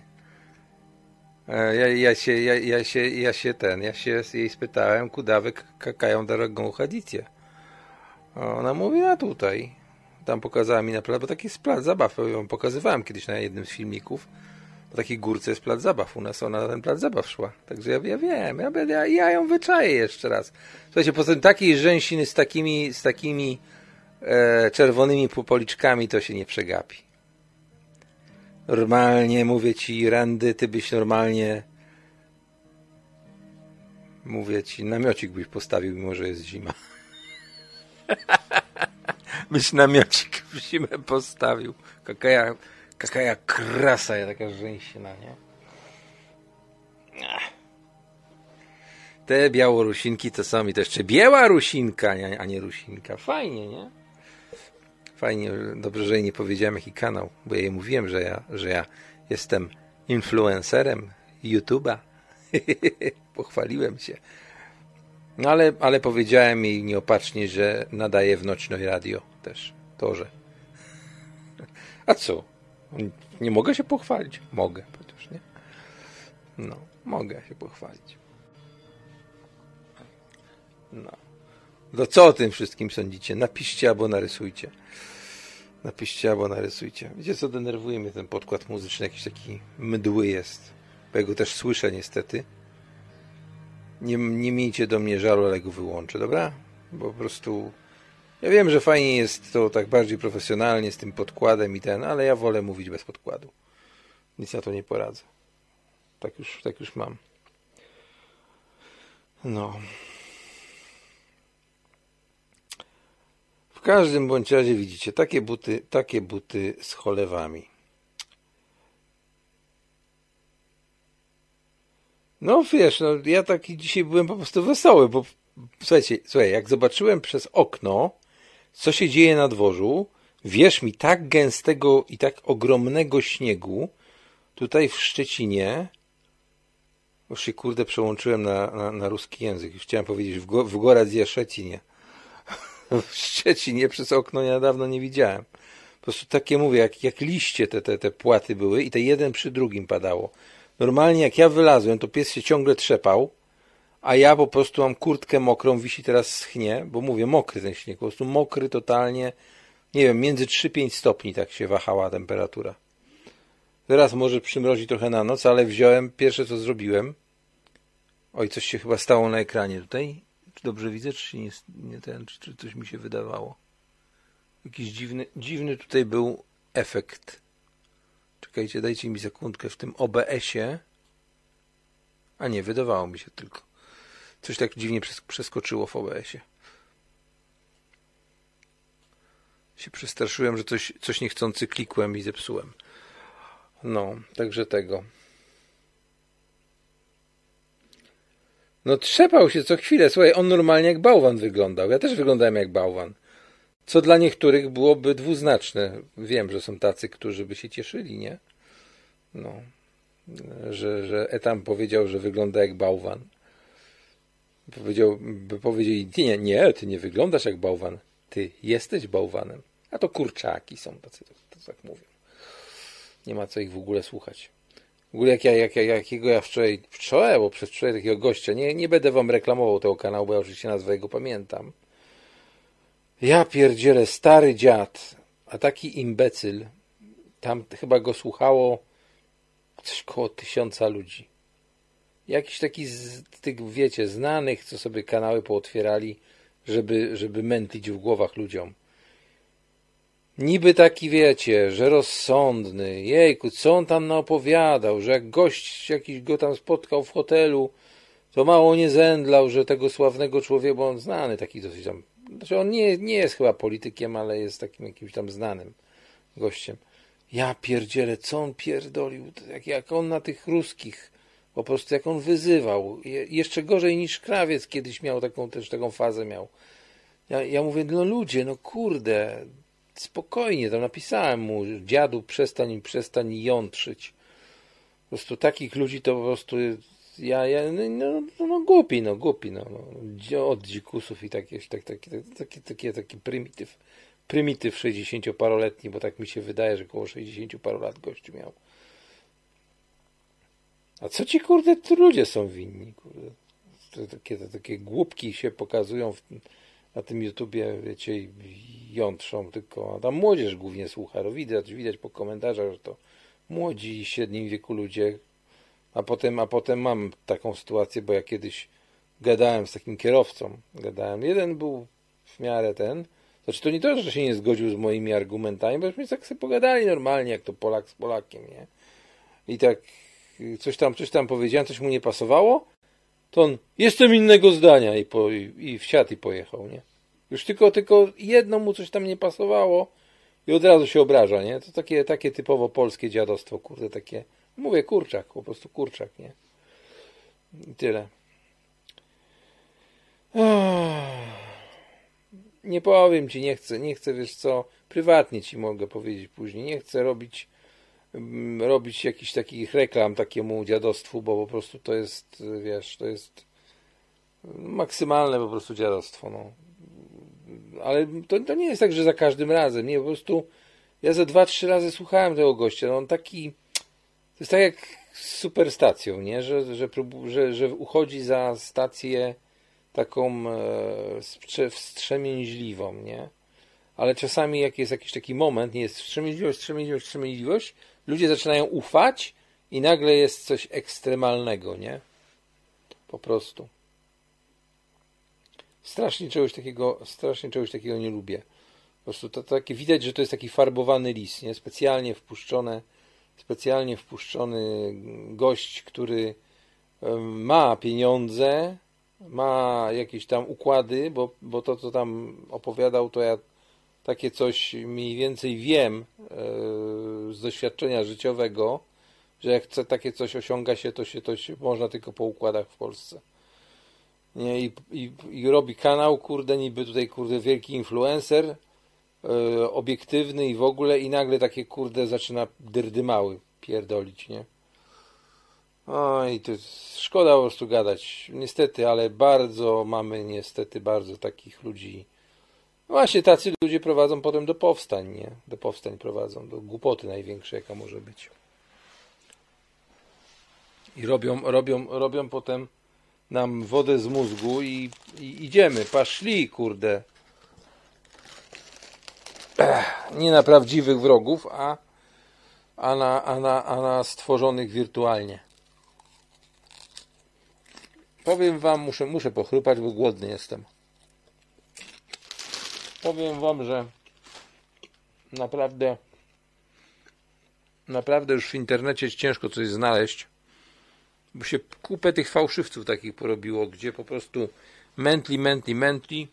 E, Ja, ja, się, ja, ja, się, ja się ten, ja się jej spytałem, kudawy kakają drogą chadicję. Ona mówi, a tutaj. Tam pokazała mi na plac, bo taki jest plac zabaw. Ją pokazywałem kiedyś na jednym z filmików. Po takiej górce jest plac zabaw. U nas ona na ten plac zabaw szła. Także ja, ja wiem, ja, ja, ja ją wyczaję jeszcze raz. Słuchajcie, poza tym takiej rzęsiny z takimi, z takimi e, czerwonymi policzkami to się nie przegapi. Normalnie mówię ci, Randy, ty byś normalnie mówię ci, namiocik byś postawił, mimo że jest zima. byś namiocik w zimę postawił. Kakaja, ja taka rzęsina, nie? Ach. Te białorusinki to są i to jeszcze biała rusinka, a nie rusinka. Fajnie, nie? Fajnie, dobrze, że jej nie powiedziałem jaki kanał, bo ja jej mówiłem, że ja, że ja jestem influencerem YouTube'a. Pochwaliłem się. No ale, ale powiedziałem jej nieopatrznie, że nadaje w Nocnej Radio też. Torze. A co? Nie mogę się pochwalić? Mogę przecież, nie? No, mogę się pochwalić. No. No co o tym wszystkim sądzicie? Napiszcie albo narysujcie. Napiszcie albo narysujcie. Wiecie co denerwuje mnie ten podkład muzyczny? Jakiś taki mdły jest. Bo ja go też słyszę niestety. Nie, nie miejcie do mnie żalu, ale go wyłączę, dobra? Bo po prostu... Ja wiem, że fajnie jest to tak bardziej profesjonalnie z tym podkładem i ten, ale ja wolę mówić bez podkładu. Nic na to nie poradzę. Tak już, tak już mam. No. W każdym bądź razie widzicie, takie buty, takie buty z cholewami. No wiesz, no, ja taki dzisiaj byłem po prostu wesoły, bo słuchajcie, słuchaj, jak zobaczyłem przez okno, co się dzieje na dworzu, wierz mi, tak gęstego i tak ogromnego śniegu, tutaj w Szczecinie, już się kurde przełączyłem na, na, na ruski język, chciałem powiedzieć w, go, w Goradzie Szczecinie. w Szczecinie przez okno ja dawno nie widziałem. Po prostu takie mówię, jak, jak liście te, te, te płaty były i te jeden przy drugim padało. Normalnie jak ja wylazłem, to pies się ciągle trzepał, a ja po prostu mam kurtkę mokrą, wisi teraz schnie, bo mówię, mokry ten śnieg, po prostu mokry totalnie, nie wiem, między 3-5 stopni tak się wahała temperatura. Teraz może przymrozi trochę na noc, ale wziąłem, pierwsze co zrobiłem, oj, coś się chyba stało na ekranie tutaj, czy dobrze widzę, czy nie, nie ten, czy, czy coś mi się wydawało. Jakiś dziwny, dziwny tutaj był efekt. Czekajcie, dajcie mi sekundkę w tym OBS-ie. A nie, wydawało mi się tylko. Coś tak dziwnie przeskoczyło w OBS-ie. Się przestraszyłem, że coś, coś niechcący klikłem i zepsułem. No, także tego. No trzepał się co chwilę. Słuchaj, on normalnie jak bałwan wyglądał. Ja też wyglądałem jak bałwan. Co dla niektórych byłoby dwuznaczne. Wiem, że są tacy, którzy by się cieszyli, nie? No. Że, że Etam powiedział, że wygląda jak bałwan. Powiedział, by powiedzieli, nie, nie, ty nie wyglądasz jak bałwan. Ty jesteś bałwanem. A to kurczaki są tacy, to, to tak mówią. Nie ma co ich w ogóle słuchać. W ogóle jak ja, jak, jak, jakiego ja wczoraj, wczoraj, przez wczoraj takiego gościa, nie, nie będę wam reklamował tego kanału, bo ja oczywiście nazwę jego pamiętam. Ja pierdzielę, stary dziad, a taki imbecyl, tam chyba go słuchało coś koło tysiąca ludzi. Jakiś taki z tych, wiecie, znanych, co sobie kanały pootwierali, żeby, żeby mętlić w głowach ludziom. Niby taki, wiecie, że rozsądny, jejku, co on tam naopowiadał, że jak gość jakiś go tam spotkał w hotelu, to mało nie zemdlał, że tego sławnego człowieka, bo on znany taki dosyć tam, znaczy on nie, nie jest chyba politykiem, ale jest takim jakimś tam znanym gościem. Ja pierdzielę, co on pierdolił, jak, jak on na tych ruskich, po prostu jak on wyzywał. Je, jeszcze gorzej niż krawiec kiedyś miał taką też taką fazę miał. Ja, ja mówię, no ludzie, no kurde, spokojnie, tam napisałem mu, dziadu, przestań, przestań jątrzyć. Po prostu takich ludzi to po prostu ja, ja no, no, no, no głupi, no głupi, no, no. Od dzikusów i takie, tak, takie, takie, takie, taki prymityw. Prymityw 60-paroletni, bo tak mi się wydaje, że około 60 paru lat gościu miał. A co ci kurde tu ludzie są winni, kurde? Takie, takie głupki się pokazują w, na tym YouTubie, wiecie, i jątrzą tylko, a tam młodzież głównie słucha, no widać, widać po komentarzach, że to młodzi, średnim wieku ludzie, a potem, a potem mam taką sytuację, bo ja kiedyś gadałem z takim kierowcą, gadałem, jeden był w miarę ten, znaczy to nie to, że się nie zgodził z moimi argumentami, bo myśmy tak sobie pogadali normalnie, jak to Polak z Polakiem, nie? I tak coś tam, coś tam powiedziałem, coś mu nie pasowało, to on, jestem innego zdania i, po, i, i wsiadł i pojechał, nie? Już tylko, tylko jedno mu coś tam nie pasowało i od razu się obraża, nie? To takie, takie typowo polskie dziadostwo, kurde, takie, mówię, kurczak, po prostu kurczak, nie? I tyle. Nie powiem ci, nie chcę, nie chcę, wiesz co, prywatnie ci mogę powiedzieć później, nie chcę robić robić jakichś takich reklam takiemu dziadostwu, bo po prostu to jest, wiesz, to jest maksymalne po prostu dziadostwo, no. Ale to, to nie jest tak, że za każdym razem, nie, po prostu ja za dwa, trzy razy słuchałem tego gościa, no on taki, to jest tak jak z superstacją, nie, że, że, że, że uchodzi za stację taką e, wstrzemięźliwą, nie? Ale czasami jak jest jakiś taki moment, nie jest wstrzemięźliwość, wstrzemięźliwość, wstrzemięźliwość, ludzie zaczynają ufać i nagle jest coś ekstremalnego, nie? Po prostu. Strasznie czegoś takiego, strasznie czegoś takiego nie lubię. Po prostu to, to takie widać, że to jest taki farbowany lis, nie? Specjalnie wpuszczone, specjalnie wpuszczony gość, który ma pieniądze, ma jakieś tam układy, bo, bo to, co tam opowiadał, to ja takie coś mniej więcej wiem e, z doświadczenia życiowego, że jak chce takie coś osiąga się, to się to się można tylko po układach w Polsce. Nie, i, i, i robi kanał, kurde, niby tutaj, kurde, wielki influencer, e, obiektywny i w ogóle, i nagle takie, kurde, zaczyna dyrdymały pierdolić, nie? Oj, to szkoda po prostu gadać. Niestety, ale bardzo mamy niestety bardzo takich ludzi. Właśnie tacy ludzie prowadzą potem do powstań, nie? Do powstań prowadzą, do głupoty największej, jaka może być. I robią, robią, robią potem nam wodę z mózgu i, i idziemy. Paszli, kurde. Nie na prawdziwych wrogów, a, a, na, a, na, a na stworzonych wirtualnie. Powiem wam, muszę, muszę pochrupać, bo głodny jestem. Powiem wam, że naprawdę naprawdę już w internecie ciężko coś znaleźć, bo się kupę tych fałszywców takich porobiło, gdzie po prostu mętli, mętli, mętli.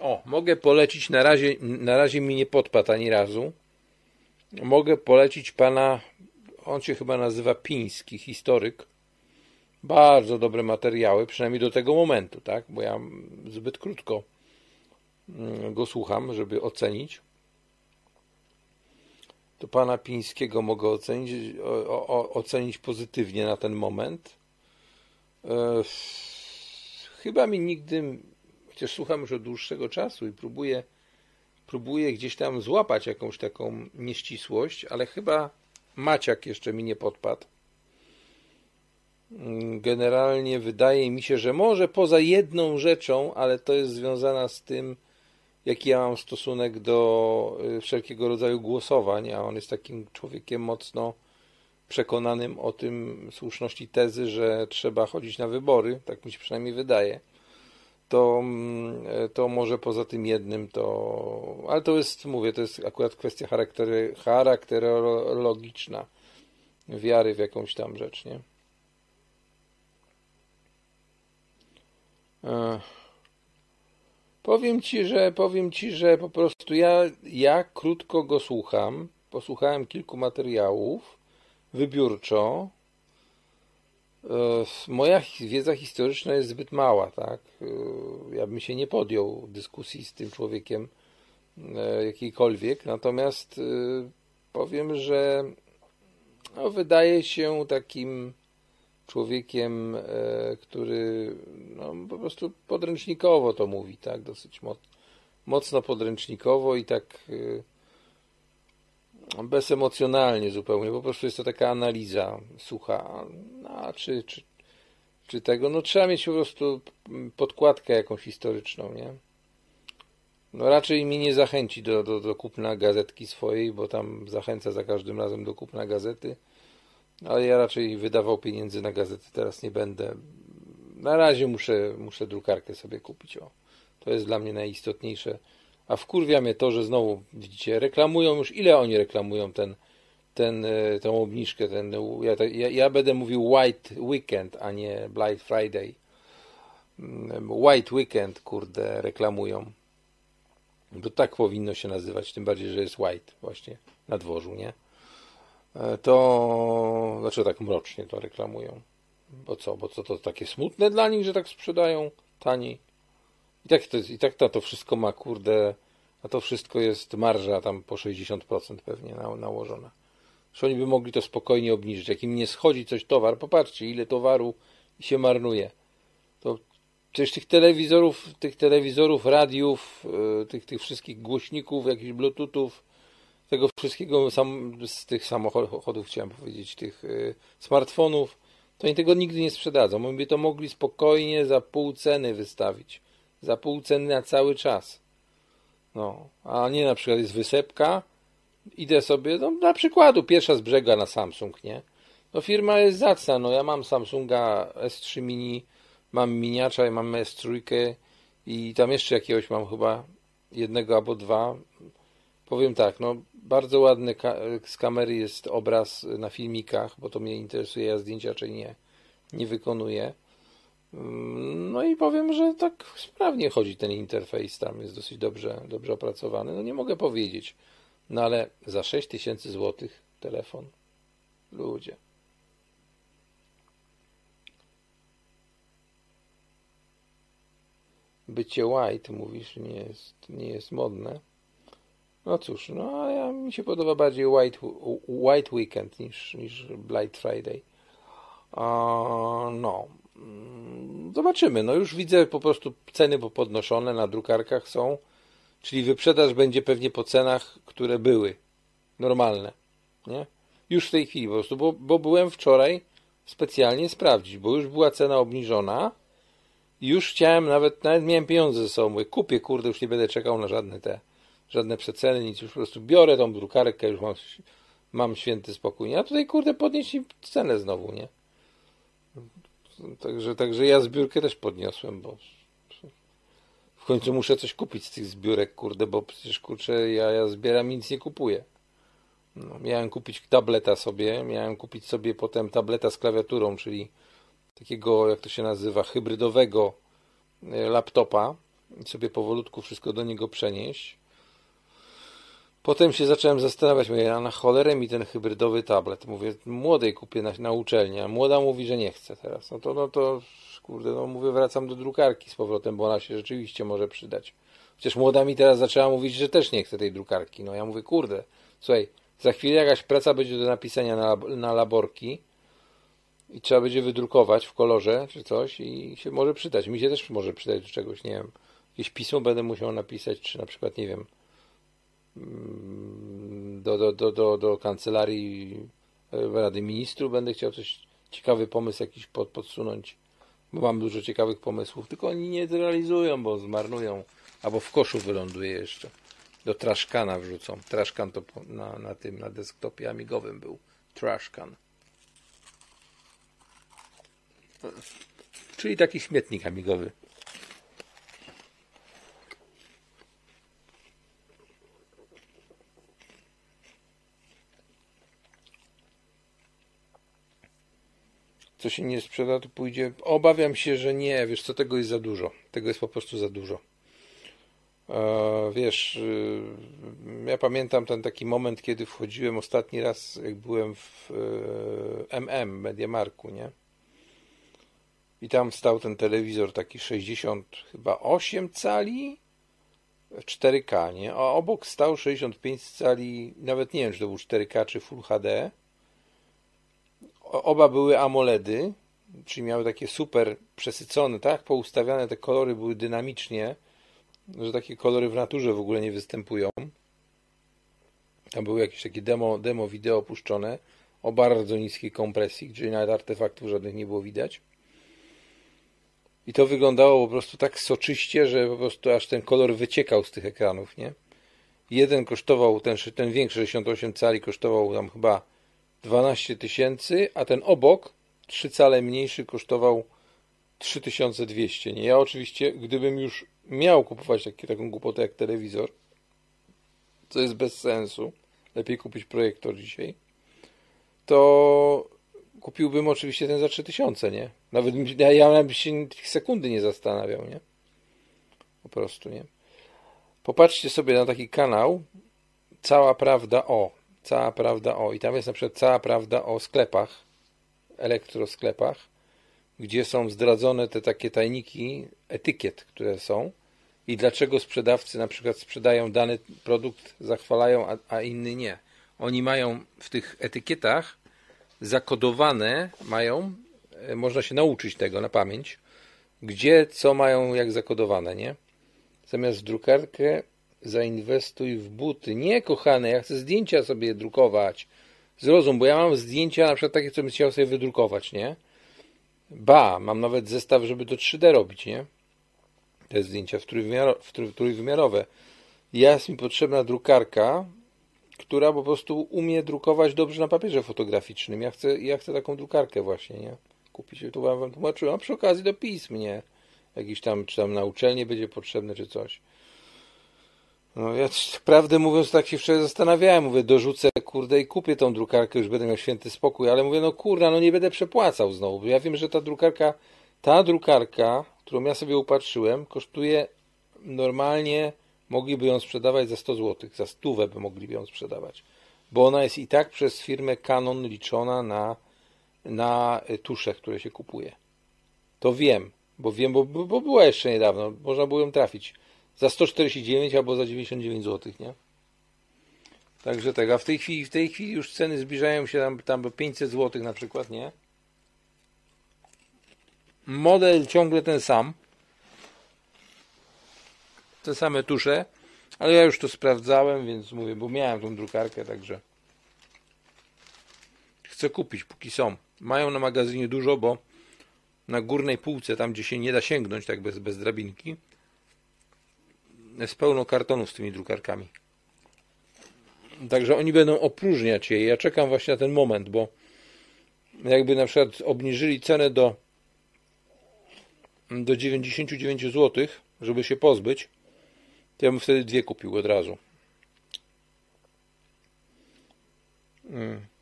O, mogę polecić, na razie, na razie mi nie podpadł ani razu. Mogę polecić pana, on się chyba nazywa Piński, historyk bardzo dobre materiały, przynajmniej do tego momentu, tak? Bo ja zbyt krótko go słucham, żeby ocenić. To pana Pińskiego mogę ocenić, o, o, ocenić pozytywnie na ten moment. E, chyba mi nigdy, chociaż słucham już od dłuższego czasu i próbuję, próbuję gdzieś tam złapać jakąś taką nieścisłość, ale chyba Maciak jeszcze mi nie podpadł generalnie wydaje mi się, że może poza jedną rzeczą, ale to jest związana z tym, jaki ja mam stosunek do y, wszelkiego rodzaju głosowań, a on jest takim człowiekiem mocno przekonanym o tym słuszności tezy, że trzeba chodzić na wybory, tak mi się przynajmniej wydaje, to, mm, to może poza tym jednym to, ale to jest, mówię, to jest akurat kwestia charaktery, charakterologiczna, wiary w jakąś tam rzecz, nie? Powiem ci, że powiem ci, że po prostu ja, ja krótko go słucham. Posłuchałem kilku materiałów wybiórczo. E, moja wiedza historyczna jest zbyt mała, tak? E, ja bym się nie podjął dyskusji z tym człowiekiem e, jakiejkolwiek, natomiast powiem, że no, wydaje się takim człowiekiem, e, który no, po prostu podręcznikowo to mówi, tak, dosyć moc, mocno podręcznikowo i tak e, bezemocjonalnie zupełnie, po prostu jest to taka analiza sucha, no, czy, czy, czy tego, no trzeba mieć po prostu podkładkę jakąś historyczną, nie? No raczej mi nie zachęci do, do, do kupna gazetki swojej, bo tam zachęca za każdym razem do kupna gazety, ale ja raczej wydawał pieniędzy na gazety teraz nie będę. Na razie muszę, muszę drukarkę sobie kupić. O. To jest dla mnie najistotniejsze. A wkurwia mnie to, że znowu, widzicie, reklamują już, ile oni reklamują ten, ten, e, tą obniżkę, ten, ja, ja, ja będę mówił White Weekend, a nie Black Friday. Mm, White Weekend, kurde, reklamują. Bo tak powinno się nazywać, tym bardziej, że jest white właśnie na dworzu, nie? E, to, znaczy tak mrocznie to reklamują. Bo co, bo co to takie smutne dla nich, że tak sprzedają taniej? I tak to, jest, i tak to, wszystko ma, kurde, a to wszystko jest marża tam po 60% pewnie na, nałożona. Że oni by mogli to spokojnie obniżyć. Jak im nie schodzi coś towar, popatrzcie, ile towaru się marnuje. To Przecież tych telewizorów, tych telewizorów, radiów, e, tych, tych wszystkich głośników, jakichś bluetoothów, tego wszystkiego sam, z tych samochodów chciałem powiedzieć, tych y, smartfonów, to oni tego nigdy nie sprzedadzą. By to mogli spokojnie za pół ceny wystawić. Za pół ceny na cały czas. No, a nie na przykład jest wysepka, idę sobie, no na przykładu pierwsza z brzega na Samsung, nie? No firma jest zacna, no ja mam Samsunga S3 mini mam miniacza i mam S3 i tam jeszcze jakiegoś mam chyba jednego albo dwa. Powiem tak, no bardzo ładny z kamery jest obraz na filmikach, bo to mnie interesuje, ja zdjęcia czy nie, nie wykonuję. Mm, no i powiem, że tak sprawnie chodzi ten interfejs, tam jest dosyć dobrze, dobrze opracowany. No nie mogę powiedzieć, no ale za 6000 zł telefon, ludzie. bycie white, mówisz, nie jest, nie jest modne. No cóż, no ja, mi się podoba bardziej White, white Weekend niż, niż Black Friday. A, no, mm, zobaczymy. No już widzę po prostu ceny podnoszone na drukarkach są, czyli wyprzedaż będzie pewnie po cenach, które były normalne, nie? Już w tej chwili po prostu, bo, bo byłem wczoraj specjalnie sprawdzić, bo już była cena obniżona, już chciałem, nawet, nawet miałem pieniądze ze sobą, mówię, kupię, kurde, już nie będę czekał na żadne te, żadne przeceny, nic, już po prostu biorę tą drukarkę, już mam, mam święty spokój. A tutaj, kurde, podnieść cenę znowu, nie? Także, także ja zbiórkę też podniosłem, bo w końcu muszę coś kupić z tych zbiórek, kurde, bo przecież, kurczę, ja, ja zbieram nic nie kupuję. No, miałem kupić tableta sobie, miałem kupić sobie potem tableta z klawiaturą, czyli takiego, jak to się nazywa, hybrydowego e, laptopa i sobie powolutku wszystko do niego przenieść. Potem się zacząłem zastanawiać, mówię, a na cholerę mi ten hybrydowy tablet. Mówię, młodej kupię na, na uczelnię, a młoda mówi, że nie chce teraz. No to, no to, kurde, no mówię, wracam do drukarki z powrotem, bo ona się rzeczywiście może przydać. Chociaż młoda mi teraz zaczęła mówić, że też nie chce tej drukarki. No ja mówię, kurde, słuchaj, za chwilę jakaś praca będzie do napisania na, na laborki, i trzeba będzie wydrukować w kolorze czy coś i się może przydać. Mi się też może przydać do czegoś, nie wiem. Jakieś pismo będę musiał napisać, czy na przykład, nie wiem, do, do, do, do, do kancelarii Rady Ministrów będę chciał coś, ciekawy pomysł jakiś pod, podsunąć, bo mam dużo ciekawych pomysłów, tylko oni nie zrealizują, bo zmarnują, albo w koszu wyląduje jeszcze. Do traszkana wrzucą. Traszkan to na, na tym, na desktopie amigowym był. Trashcan. Czyli taki śmietnik amigowy. Co się nie sprzeda, to pójdzie. Obawiam się, że nie. Wiesz co, tego jest za dużo. Tego jest po prostu za dużo. E, wiesz, y, ja pamiętam ten taki moment, kiedy wchodziłem ostatni raz, jak byłem w MM, Mediamarku, nie? i tam stał ten telewizor taki 60 chyba 8 cali 4K, nie? A obok stał 65 cali, nawet nie wiem, czy to był 4K czy Full HD. Oba były AMOLEDy czyli miały takie super przesycone, tak poustawiane te kolory były dynamicznie, że takie kolory w naturze w ogóle nie występują. Tam były jakieś takie demo, demo wideo puszczone o bardzo niskiej kompresji, gdzie nawet artefaktów żadnych nie było widać. I to wyglądało po prostu tak soczyście, że po prostu aż ten kolor wyciekał z tych ekranów, nie? Jeden kosztował, ten, ten większy 68 cali kosztował tam chyba 12 tysięcy, a ten obok, 3 cale mniejszy, kosztował 3200, nie? Ja oczywiście, gdybym już miał kupować taki, taką głupotę jak telewizor, co jest bez sensu, lepiej kupić projektor dzisiaj, to kupiłbym oczywiście ten za 3000, nie? Nawet ja, ja bym się sekundy nie zastanawiał, nie? Po prostu, nie? Popatrzcie sobie na taki kanał Cała Prawda o. Cała Prawda o. I tam jest na przykład cała prawda o sklepach, elektrosklepach, gdzie są zdradzone te takie tajniki etykiet, które są i dlaczego sprzedawcy na przykład sprzedają dany produkt, zachwalają, a, a inny nie. Oni mają w tych etykietach zakodowane, mają, e, można się nauczyć tego na pamięć, gdzie co mają jak zakodowane, nie? Zamiast drukarkę zainwestuj w buty. Nie, kochane, ja chcę zdjęcia sobie drukować. Zrozum, bo ja mam zdjęcia na przykład takie, co bym chciał sobie wydrukować, nie? Ba, mam nawet zestaw, żeby to 3D robić, nie? Te zdjęcia w, w trójwymiarowe. Jest mi potrzebna drukarka, która po prostu umie drukować dobrze na papierze fotograficznym. Ja chcę, ja chcę taką drukarkę właśnie, nie? Kupić, tu wam tłumaczyłem, a przy okazji do pism, nie? Jakiś tam, czy tam na uczelni będzie potrzebne, czy coś. No ja prawdę mówiąc tak się wczoraj zastanawiałem, mówię dorzucę kurde i kupię tą drukarkę, już będę miał święty spokój, ale mówię no kurna, no nie będę przepłacał znowu, bo ja wiem, że ta drukarka, ta drukarka, którą ja sobie upatrzyłem, kosztuje normalnie, mogliby ją sprzedawać za 100 zł, za stówę by mogliby ją sprzedawać, bo ona jest i tak przez firmę Canon liczona na, na tusze, które się kupuje. To wiem, bo wiem, bo, bo była jeszcze niedawno, można było ją trafić za 149 albo za 99 zł, nie? Także tego, a w tej chwili, w tej chwili już ceny zbliżają się tam, tam do 500 zł na przykład, nie? Model ciągle ten sam. Te same tusze, ale ja już to sprawdzałem, więc mówię, bo miałem tą drukarkę, także chcę kupić, póki są. Mają na magazynie dużo, bo na górnej półce, tam gdzie się nie da sięgnąć tak bez, bez drabinki, jest pełno kartonów z tymi drukarkami. Także oni będą opróżniać je. Ja czekam właśnie na ten moment, bo jakby na przykład obniżyli cenę do do 99 zł, żeby się pozbyć, to ja bym wtedy dwie kupił od razu. Hmm.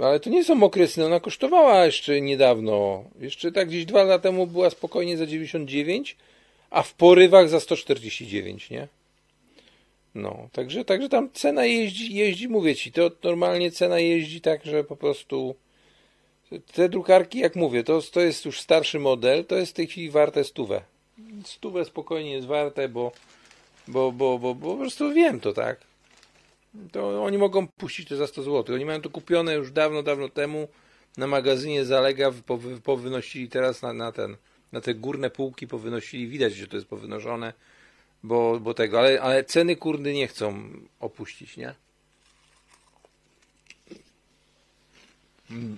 Ale to nie są okresy, ona kosztowała jeszcze niedawno. Jeszcze tak gdzieś dwa lata temu była spokojnie za 99, a w porywach za 149, nie? No, także, także tam cena jeździ, jeździ, mówię ci, to normalnie cena jeździ tak, że po prostu te drukarki, jak mówię, to, to jest już starszy model, to jest w tej chwili warte stówę. Stówę spokojnie jest warte, bo, bo, bo, bo, bo po prostu wiem to, tak? To oni mogą puścić to za 100 zł. Oni mają to kupione już dawno, dawno temu na magazynie Zalega, powynosili teraz na, na ten, na te górne półki powynosili, widać, że to jest powynoszone, bo, bo tego, ale, ale ceny kurdy nie chcą opuścić, nie?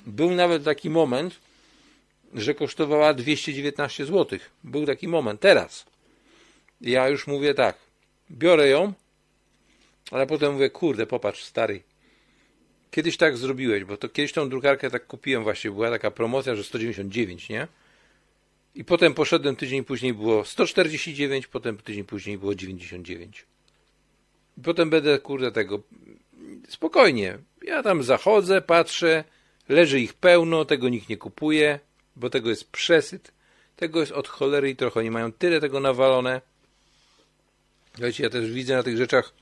Był nawet taki moment, że kosztowała 219 zł. Był taki moment, teraz. Ja już mówię tak, biorę ją, ale potem mówię, kurde, popatrz, stary. Kiedyś tak zrobiłeś, bo to kiedyś tą drukarkę tak kupiłem właśnie, była taka promocja, że 199, nie? I potem poszedłem tydzień później było 149, potem tydzień później było 99. I potem będę, kurde, tego spokojnie. Ja tam zachodzę, patrzę, leży ich pełno, tego nikt nie kupuje, bo tego jest przesyt, tego jest od cholery i trochę. Oni mają tyle tego nawalone. Wiecie, ja też widzę na tych rzeczach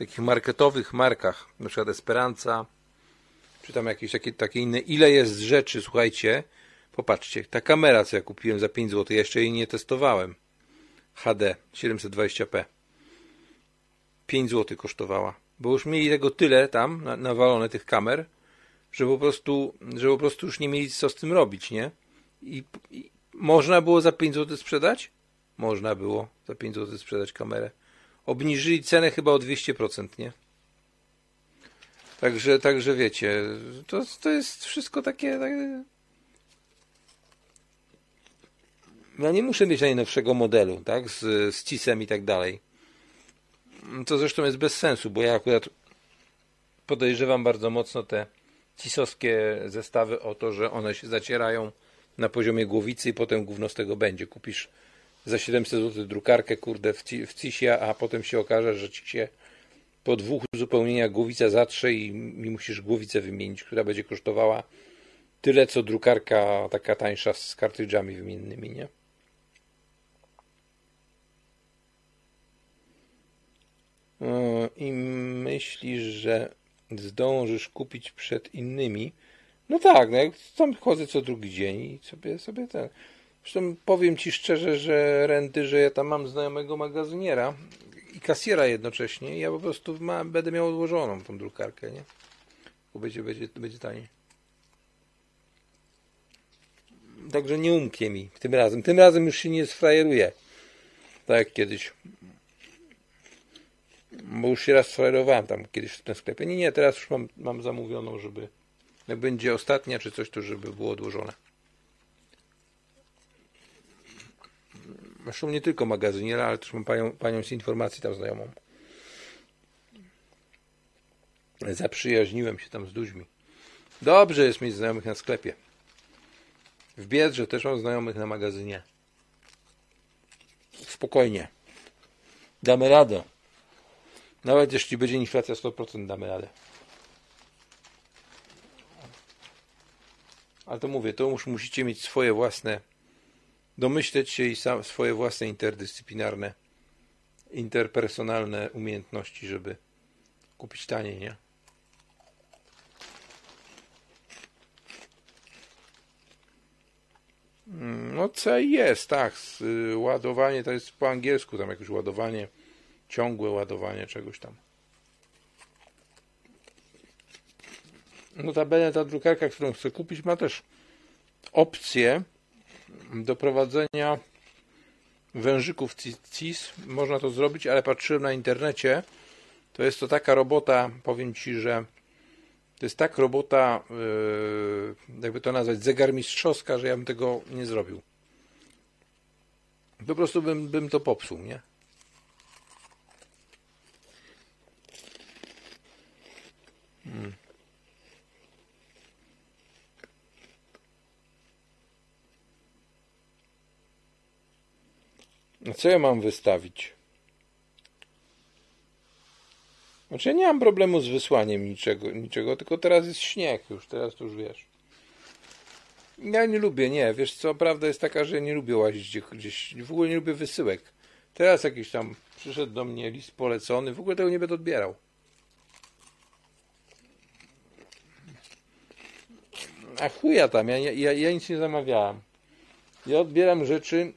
takich marketowych markach, na przykład Esperanza, czy tam jakieś takie, takie inne, ile jest rzeczy, słuchajcie, popatrzcie, ta kamera, co ja kupiłem za 5 zł, ja jeszcze jej nie testowałem, HD 720p, 5 zł kosztowała, bo już mieli tego tyle tam, nawalone tych kamer, że po prostu, że po prostu już nie mieli co z tym robić, nie? I, i można było za 5 zł sprzedać? Można było za 5 zł sprzedać kamerę. Obniżyli cenę chyba o 200%, nie? Także, także wiecie, to, to jest wszystko takie, takie... Ja nie muszę mieć najnowszego modelu, tak? Z, z cisem i tak dalej. To zresztą jest bez sensu, bo ja akurat podejrzewam bardzo mocno te cisowskie zestawy o to, że one się zacierają na poziomie głowicy i potem gówno z tego będzie. Kupisz za 700 zł drukarkę, kurde, w, CISie, a potem się okaże, że ci się po dwóch uzupełnieniach głowica zatrze i, i musisz głowicę wymienić, która będzie kosztowała tyle, co drukarka taka tańsza z kartridżami wymiennymi, nie? I myślisz, że zdążysz kupić przed innymi? No tak, no jak tam chodzę co drugi dzień i sobie, sobie ten. Zresztą powiem Ci szczerze, że renty, że ja tam mam znajomego magazyniera i kasjera jednocześnie ja po prostu ma, będę miał odłożoną tą drukarkę, nie? Bo będzie, będzie, będzie taniej. Także nie umknie mi tym razem. Tym razem już się nie sfrajeruję. Tak jak kiedyś. Bo już się raz sfrajerowałem tam kiedyś w tym sklepie. Nie, nie, teraz już mam, mam zamówioną, żeby jak będzie ostatnia czy coś, to żeby było odłożone. Zresztą nie tylko magazyniera, ale też mam panią, panią z informacji tam znajomą. Zaprzyjaźniłem się tam z ludźmi. Dobrze jest mieć znajomych na sklepie. W Biedrze też mam znajomych na magazynie. Spokojnie. Damy radę. Nawet jeśli będzie inflacja 100%, damy radę. Ale to mówię, to już musicie mieć swoje własne domyśleć się i sam, swoje własne interdyscyplinarne, interpersonalne umiejętności, żeby kupić taniej, nie? Mm, no co jest, tak. Y, ładowanie to jest po angielsku, tam jakieś ładowanie, ciągłe ładowanie czegoś tam. Notabene ta drukarka, którą chcę kupić, ma też opcję do prowadzenia wężyków CIS. Można to zrobić, ale patrzyłem na internecie. To jest to taka robota, powiem Ci, że to jest tak robota, yy, jakby to nazwać, zegarmistrzowska, że ja bym tego nie zrobił. Po prostu bym, bym to popsuł, nie? Hmm. Co ja mam wystawić? Znaczy ja nie mam problemu z wysłaniem niczego, niczego, tylko teraz jest śnieg już, teraz to już wiesz. Ja nie lubię, nie, wiesz co, prawda jest taka, że nie lubię łazić gdzieś, gdzieś w ogóle nie lubię wysyłek. Teraz jakiś tam przyszedł do mnie list polecony, w ogóle tego nie będę odbierał. A chuja tam, ja, ja, ja nic nie zamawiałem. Ja odbieram rzeczy,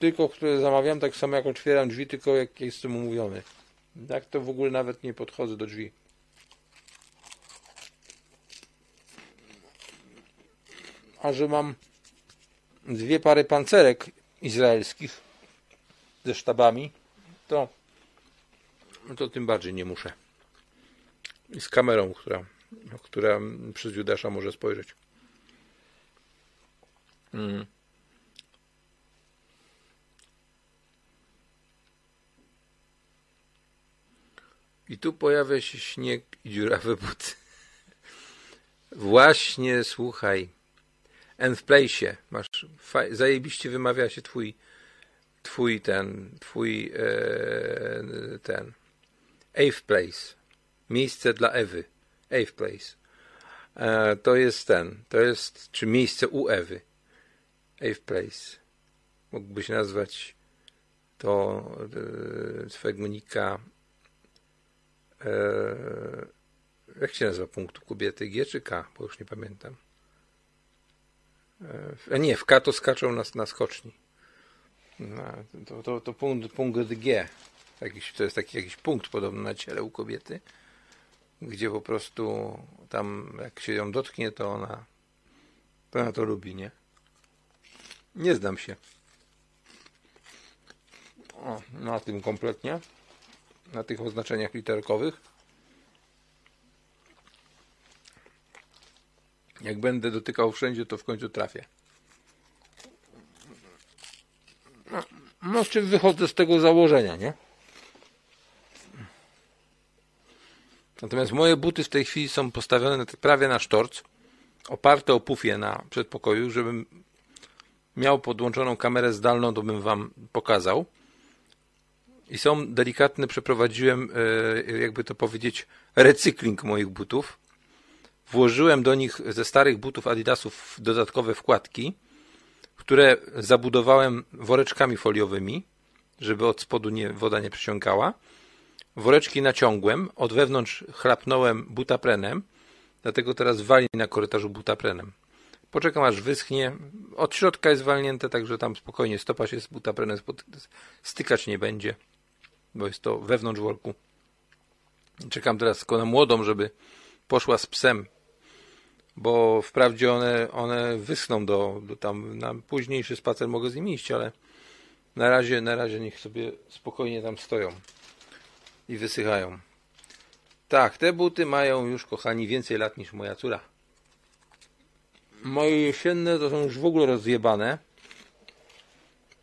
tylko które zamawiam, tak samo jak otwieram drzwi, tylko jak jestem umówiony. Tak to w ogóle nawet nie podchodzę do drzwi. A że mam dwie pary pancerek izraelskich ze sztabami, to, to tym bardziej nie muszę. I z kamerą, która, która przez Judasza może spojrzeć. Mm. I tu pojawia się śnieg i dziurawe buty. Właśnie, słuchaj. And w place masz, zajebiście wymawia się twój, twój ten, twój e, ten, Ave Place. Miejsce dla Ewy. Ave Place. E, to jest ten, to jest, czy miejsce u Ewy. Ave Place. Mógłbyś nazwać to e, swojego nika jak się nazywa punktu kobiety? G czy K? Bo już nie pamiętam. E, nie, w K to skaczą na, na skoczni. No, to, to, to punkt, punkt G. Jakiś, to jest taki jakiś punkt podobny na ciele u kobiety. gdzie po prostu tam jak się ją dotknie, to ona, to ona to lubi, nie? Nie znam się. O, na tym kompletnie. Na tych oznaczeniach literkowych. Jak będę dotykał wszędzie, to w końcu trafię. No, no z czym wychodzę z tego założenia, nie? Natomiast moje buty w tej chwili są postawione prawie na sztorc, oparte o pufie na przedpokoju, żebym miał podłączoną kamerę zdalną, to bym wam pokazał. I są delikatne, przeprowadziłem, e, jakby to powiedzieć, recykling moich butów. Włożyłem do nich ze starych butów Adidasów dodatkowe wkładki, które zabudowałem woreczkami foliowymi, żeby od spodu nie, woda nie przyciągała. Woreczki naciągłem, od wewnątrz chlapnąłem butaprenem, dlatego teraz wali na korytarzu butaprenem. Poczekam aż wyschnie. Od środka jest walnięte, także tam spokojnie stopa się z butaprenem stykać nie będzie, bo jest to wewnątrz worku. Czekam teraz tylko na młodą, żeby poszła z psem, bo wprawdzie one, one wyschną do, do tam, na późniejszy spacer mogę z nimi iść, ale na razie, na razie niech sobie spokojnie tam stoją i wysychają. Tak, te buty mają już, kochani, więcej lat niż moja córa. Moje jesienne to są już w ogóle rozjebane.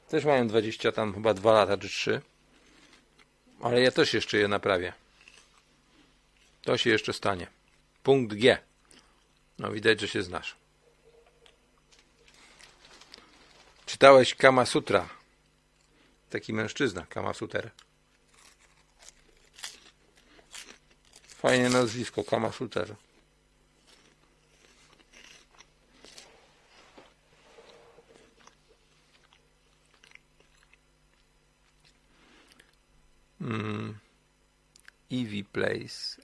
Też mają 20 tam chyba 2 lata czy 3. Ale ja też jeszcze je naprawię. To się jeszcze stanie. Punkt G. No widać, że się znasz. Czytałeś Kama Sutra. Taki mężczyzna, Kama Suter. Fajne nazwisko, Kama Suter. Mm, EV Place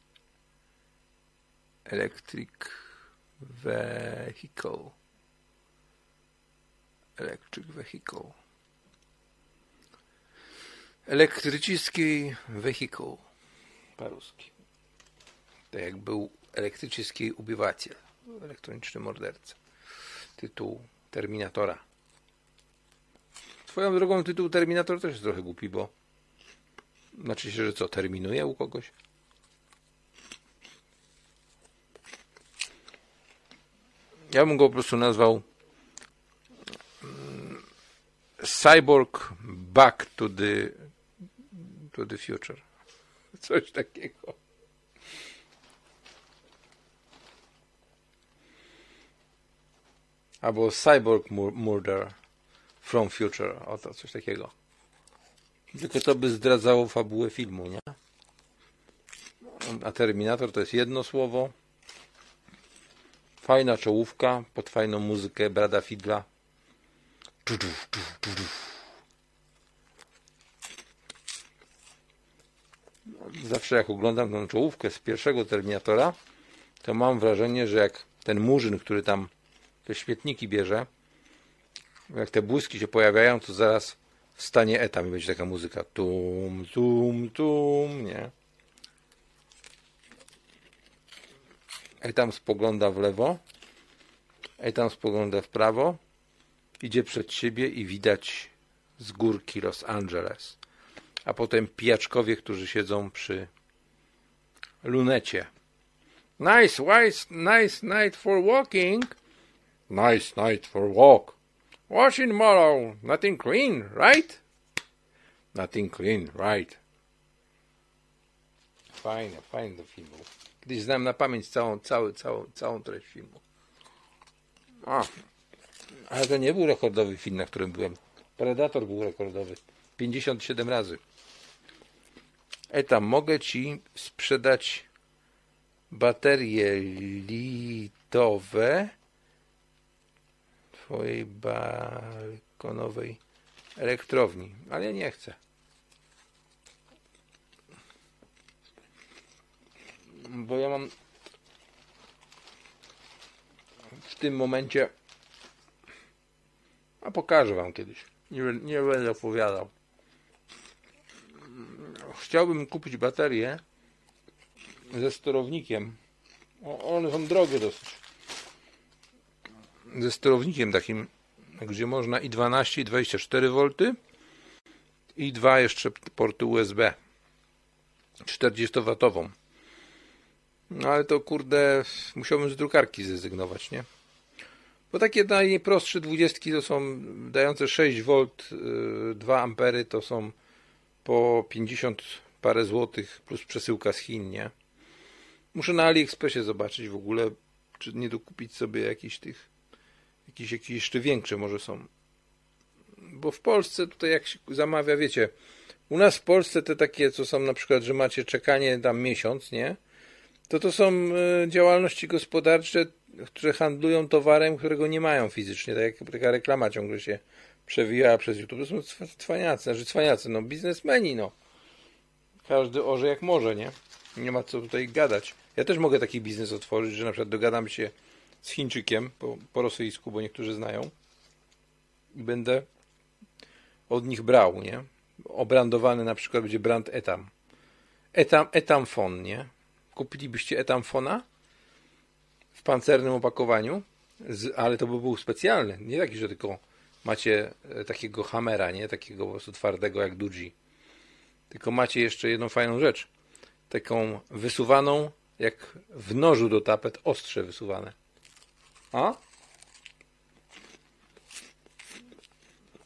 Electric Vehicle Electric Vehicle Elektryczny wehikuł po-ruski. To jak był elektryczny ubywatel, elektroniczny morderca. Tytuł Terminatora. Swoją drogą tytuł Terminator też jest trochę głupi, bo znaczy się, że co, terminuje u kogoś? Ja bym go po prostu nazwał mm, Cyborg Back to the, to the Future. Coś takiego. Albo Cyborg Murder from Future. Oto coś takiego. Tylko to by zdradzało fabułę filmu, nie? A Terminator to jest jedno słowo. Fajna czołówka pod fajną muzykę Brada Fidla. Zawsze jak oglądam tę czołówkę z pierwszego Terminatora, to mam wrażenie, że jak ten murzyn, który tam te śmietniki bierze, jak te błyski się pojawiają, to zaraz stanie etam i będzie taka muzyka tum, tum, tum, nie? Etam spogląda w lewo, Etam spogląda w prawo, idzie przed siebie i widać z górki Los Angeles. A potem pijaczkowie, którzy siedzą przy lunecie. Nice, nice, nice night for walking. Nice night for walk. Washing tomorrow, nothing clean, right? Nothing clean, right? Fajne, fajne do filmu. Kiedyś znam na pamięć całą, cały, całą, całą treść filmu. A, ale to nie był rekordowy film, na którym byłem. Predator był rekordowy. 57 razy. Etam, mogę Ci sprzedać baterie litowe twojej balkonowej elektrowni, ale nie chcę. Bo ja mam w tym momencie a pokażę wam kiedyś. Nie, nie będę opowiadał. Chciałbym kupić baterię ze sterownikiem. O, one są drogie dosyć. Ze sterownikiem takim, gdzie można i 12, i 24 V i dwa jeszcze porty USB 40-watową. No ale to kurde, musiałbym z drukarki zrezygnować, nie? Bo takie najprostsze 20 to są dające 6 V, 2 ampery to są po 50 parę złotych plus przesyłka z Chin, nie? Muszę na AliExpressie zobaczyć w ogóle, czy nie dokupić sobie jakichś tych, jakieś, jakieś jeszcze większe może są. Bo w Polsce tutaj jak się zamawia, wiecie, u nas w Polsce te takie, co są na przykład, że macie czekanie tam miesiąc, nie? To to są e, działalności gospodarcze, które handlują towarem, którego nie mają fizycznie, tak jak taka reklama ciągle się przewijała przez YouTube. To są cwaniacy, znaczy cwaniacy, no biznesmeni, no. Każdy orze jak może, nie? Nie ma co tutaj gadać. Ja też mogę taki biznes otworzyć, że na przykład dogadam się z Chińczykiem po, po rosyjsku, bo niektórzy znają i będę od nich brał, nie? Obrandowany na przykład będzie brand Etam. Etam, Etamfon, nie? Kupilibyście Etamfona w pancernym opakowaniu, z, ale to by był specjalny, nie taki, że tylko macie e, takiego hamera, nie? Takiego po prostu twardego jak Duji. Tylko macie jeszcze jedną fajną rzecz. Taką wysuwaną, jak w nożu do tapet, ostrze wysuwane. A?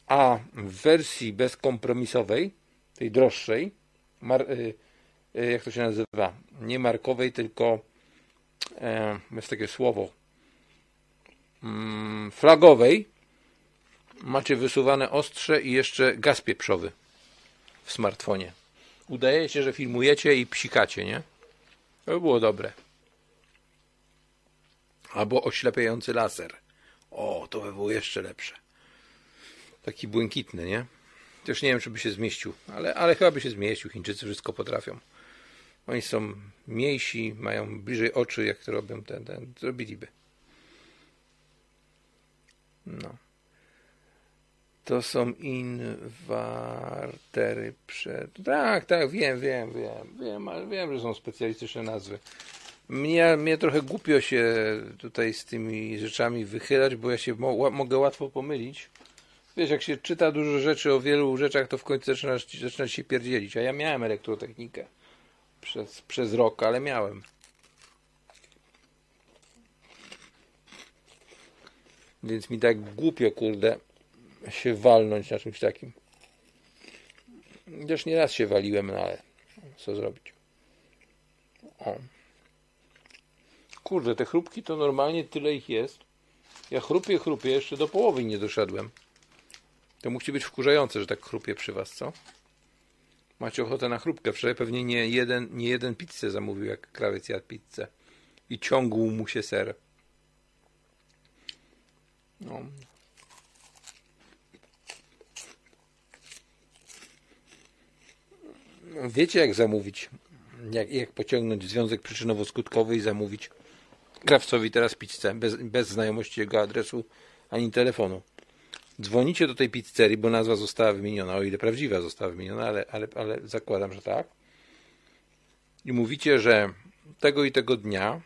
A w wersji bezkompromisowej, tej droższej, y, y, jak to się nazywa? Nie markowej, tylko e, jest takie słowo mm, flagowej, macie wysuwane ostrze i jeszcze gaz pieprzowy w smartfonie. Udaje się, że filmujecie i psikacie, nie? To by było dobre. Albo oślepiający laser. O, to by było jeszcze lepsze. Taki błękitny, nie? Też nie wiem, czy by się zmieścił, ale, ale chyba by się zmieścił. Chińczycy wszystko potrafią. Oni są mniejsi, mają bliżej oczy, jak to robią, ten, ten, zrobiliby. No. To są inwartery przed... Tak, tak, wiem, wiem, wiem, wiem, ale wiem, że są specjalistyczne nazwy. Mnie, mnie trochę głupio się tutaj z tymi rzeczami wychylać, bo ja się mo mogę łatwo pomylić. Wiesz, jak się czyta dużo rzeczy o wielu rzeczach, to w końcu zaczyna, zaczyna się pierdzielić. A ja miałem elektrotechnikę przez, przez rok, ale miałem. Więc mi tak głupio, kurde, się walnąć na czymś takim. Też nie raz się waliłem, no ale co zrobić. O. Kurde, te chrupki to normalnie tyle ich jest. Ja chrupię, chrupię, jeszcze do połowy nie doszedłem. To musi być wkurzające, że tak chrupie przy was, co? Macie ochotę na chrupkę. Wczoraj pewnie nie jeden, nie jeden pizzę zamówił, jak krawiec jadł pizzę. I ciągł mu się ser. No. Wiecie jak zamówić, jak, jak pociągnąć związek przyczynowo-skutkowy i zamówić krawcowi teraz pizzę bez, bez znajomości jego adresu ani telefonu. Dzwonicie do tej pizzerii, bo nazwa została wymieniona, o ile prawdziwa została wymieniona, ale, ale, ale zakładam, że tak. I mówicie, że tego i tego dnia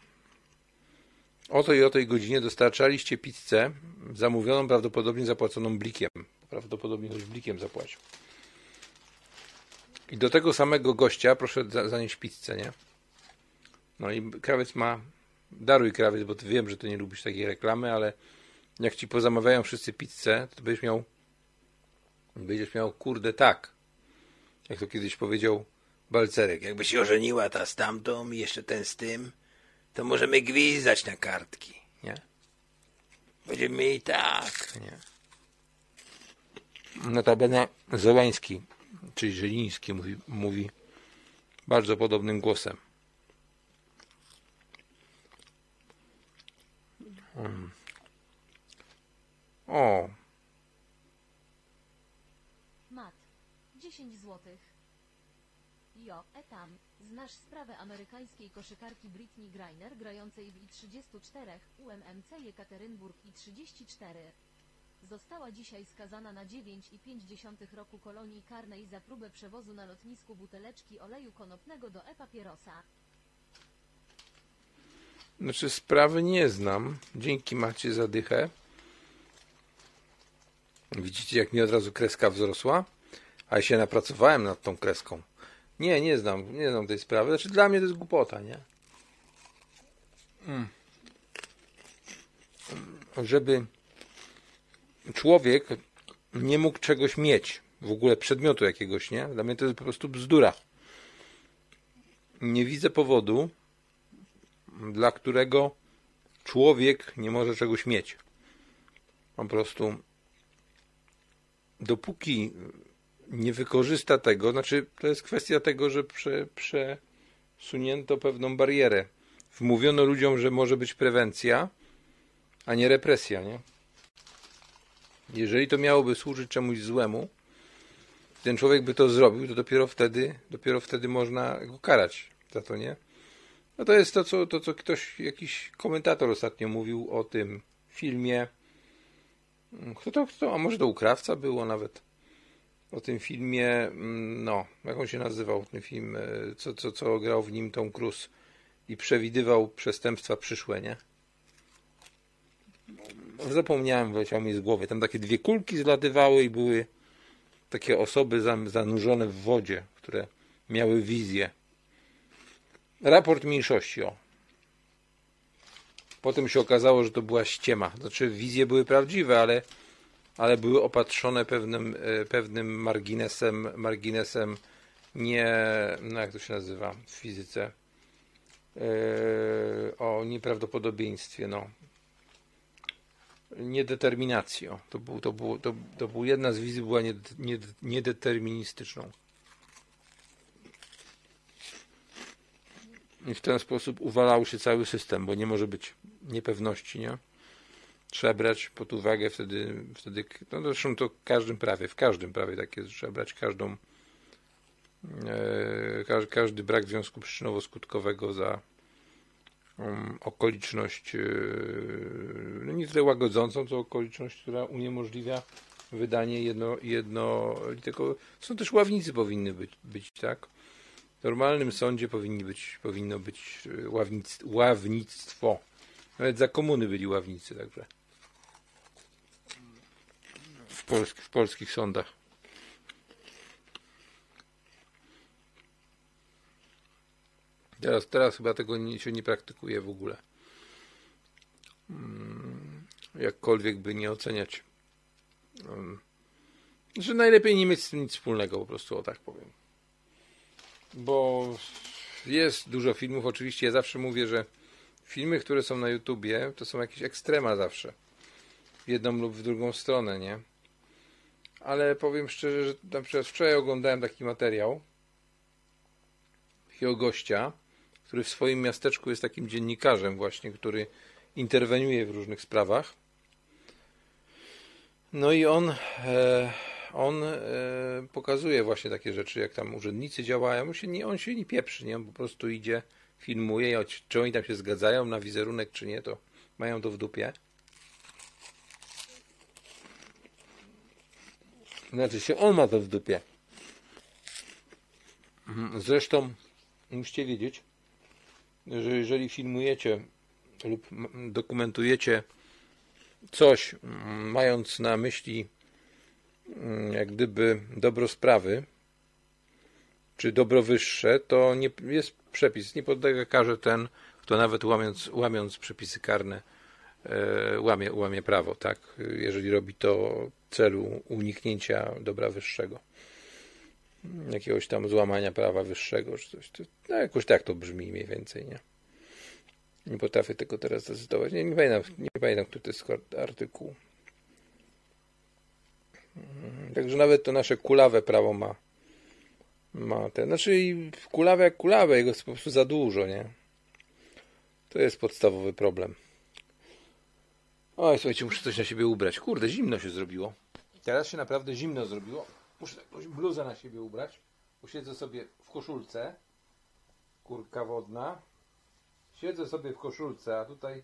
o tej i o tej godzinie dostarczaliście pizzę zamówioną, prawdopodobnie zapłaconą blikiem. Prawdopodobnie ktoś blikiem zapłacił. I do tego samego gościa proszę zanieść pizzę, nie? No i krawiec ma, daruj krawiec, bo ty wiem, że ty nie lubisz takiej reklamy, ale jak ci pozamawiają wszyscy pizzę, to będziesz miał, będziesz miał, kurde, tak. Jak to kiedyś powiedział Balcerek, jakby się ożeniła ta z tamtą i jeszcze ten z tym, to możemy gwizdać na kartki, nie? Będziemy mieli tak, nie? Notabene Zeleński, czyli Żeliński mówi, mówi bardzo podobnym głosem. O. Mat. 10 złotych. Jo, etam. Znasz sprawę amerykańskiej koszykarki Britney Griner grającej w I-34 UMMC Jekaterynburg I-34. Została dzisiaj skazana na 9,5 roku kolonii karnej za próbę przewozu na lotnisku buteleczki oleju konopnego do e-papierosa. Znaczy sprawy nie znam. Dzięki macie zadychę. Widzicie jak mi od razu kreska wzrosła? A ja się napracowałem nad tą kreską. Nie, nie znam, nie znam tej sprawy. Znaczy dla mnie to jest głupota, nie? Mm. Żeby człowiek nie mógł czegoś mieć, w ogóle przedmiotu jakiegoś, nie? Dla mnie to jest po prostu bzdura. Nie widzę powodu, dla którego człowiek nie może czegoś mieć. Po prostu dopóki nie wykorzysta tego, znaczy to jest kwestia tego, że prze, przesunięto pewną barierę. Wmówiono ludziom, że może być prewencja, a nie represja, nie? Jeżeli to miałoby służyć czemuś złemu, ten człowiek by to zrobił, to dopiero wtedy, dopiero wtedy można go karać za to, nie? No to jest to, co, to, co ktoś, jakiś komentator ostatnio mówił o tym filmie. Kto to, kto? A może to ukrawca było nawet. O tym filmie, mm, no, jak on się nazywał, ten film, e, co, co, co grał w nim Tom Cruise i przewidywał przestępstwa przyszłe, nie? Zapomniałem, wyleciał mi z głowy. Tam takie dwie kulki zlatywały i były takie osoby zanurzone w wodzie, które miały wizję. Raport mniejszości, o. Potem się okazało, że to była ściema. Znaczy, wizje były prawdziwe, ale, ale były opatrzone pewnym, e, pewnym marginesem, marginesem nie, no jak to się nazywa w fizyce, yy, o nieprawdopodobieństwie, no. Niedeterminacji, o. To, był, to, było, to, to był jedna z wizji była niedeterministyczną. I w ten sposób uwalał się cały system, bo nie może być niepewności, nie? Trzeba brać pod uwagę wtedy, wtedy no zresztą to w każdym prawie, w każdym prawie tak jest, trzeba brać każdą, e, każdy, każdy brak związku przyczynowo-skutkowego za um, okoliczność, e, no nie tyle łagodzącą, co okoliczność, która uniemożliwia wydanie jedno, jedno tylko są też ławnicy powinny być, być tak? W normalnym sądzie powinni być, powinno być e, ławnictwo. Nawet za komuny byli ławnicy, także. W, polsk, w polskich sądach. Teraz, teraz chyba tego nie, się nie praktykuje w ogóle. Hmm, jakkolwiek by nie oceniać. Że najlepiej nie mieć z tym nic wspólnego, po prostu, o tak powiem bo jest dużo filmów. Oczywiście ja zawsze mówię, że filmy, które są na YouTubie, to są jakieś ekstrema zawsze. W jedną lub w drugą stronę, nie? Ale powiem szczerze, że na przykład wczoraj oglądałem taki materiał takiego gościa, który w swoim miasteczku jest takim dziennikarzem właśnie, który interweniuje w różnych sprawach. No i on e, on e, pokazuje właśnie takie rzeczy, jak tam urzędnicy działają. On się nie, on się nie pieprzy, nie? On po prostu idzie, filmuje, czy oni tam się zgadzają na wizerunek, czy nie, to mają to w dupie. Znaczy się, on ma to w dupie. Mhm, zresztą musicie wiedzieć, że jeżeli filmujecie lub dokumentujecie coś, mając na myśli jak gdyby dobro sprawy, czy dobro wyższe, to nie jest przepis, nie podlega karze ten, kto nawet łamiąc, łamiąc przepisy karne e, łamie, łamie prawo, tak? Jeżeli robi to w celu uniknięcia dobra wyższego. Jakiegoś tam złamania prawa wyższego, czy coś. To, no jakoś tak to brzmi mniej więcej, nie? Nie potrafię tego teraz zdecydować. Nie, nie pamiętam, nie pamiętam, który to jest artykuł. Także nawet to nasze kulawe prawo ma, ma ten. Znaczy kulawe jak kulawe, jego jest po prostu za dużo, nie? To jest podstawowy problem. Oj, słuchajcie, muszę coś na siebie ubrać. Kurde, zimno się zrobiło. Teraz się naprawdę zimno zrobiło. Muszę jakąś bluzę na siebie ubrać. Usiedzę sobie w koszulce. Kurka wodna. Siedzę sobie w koszulce, a tutaj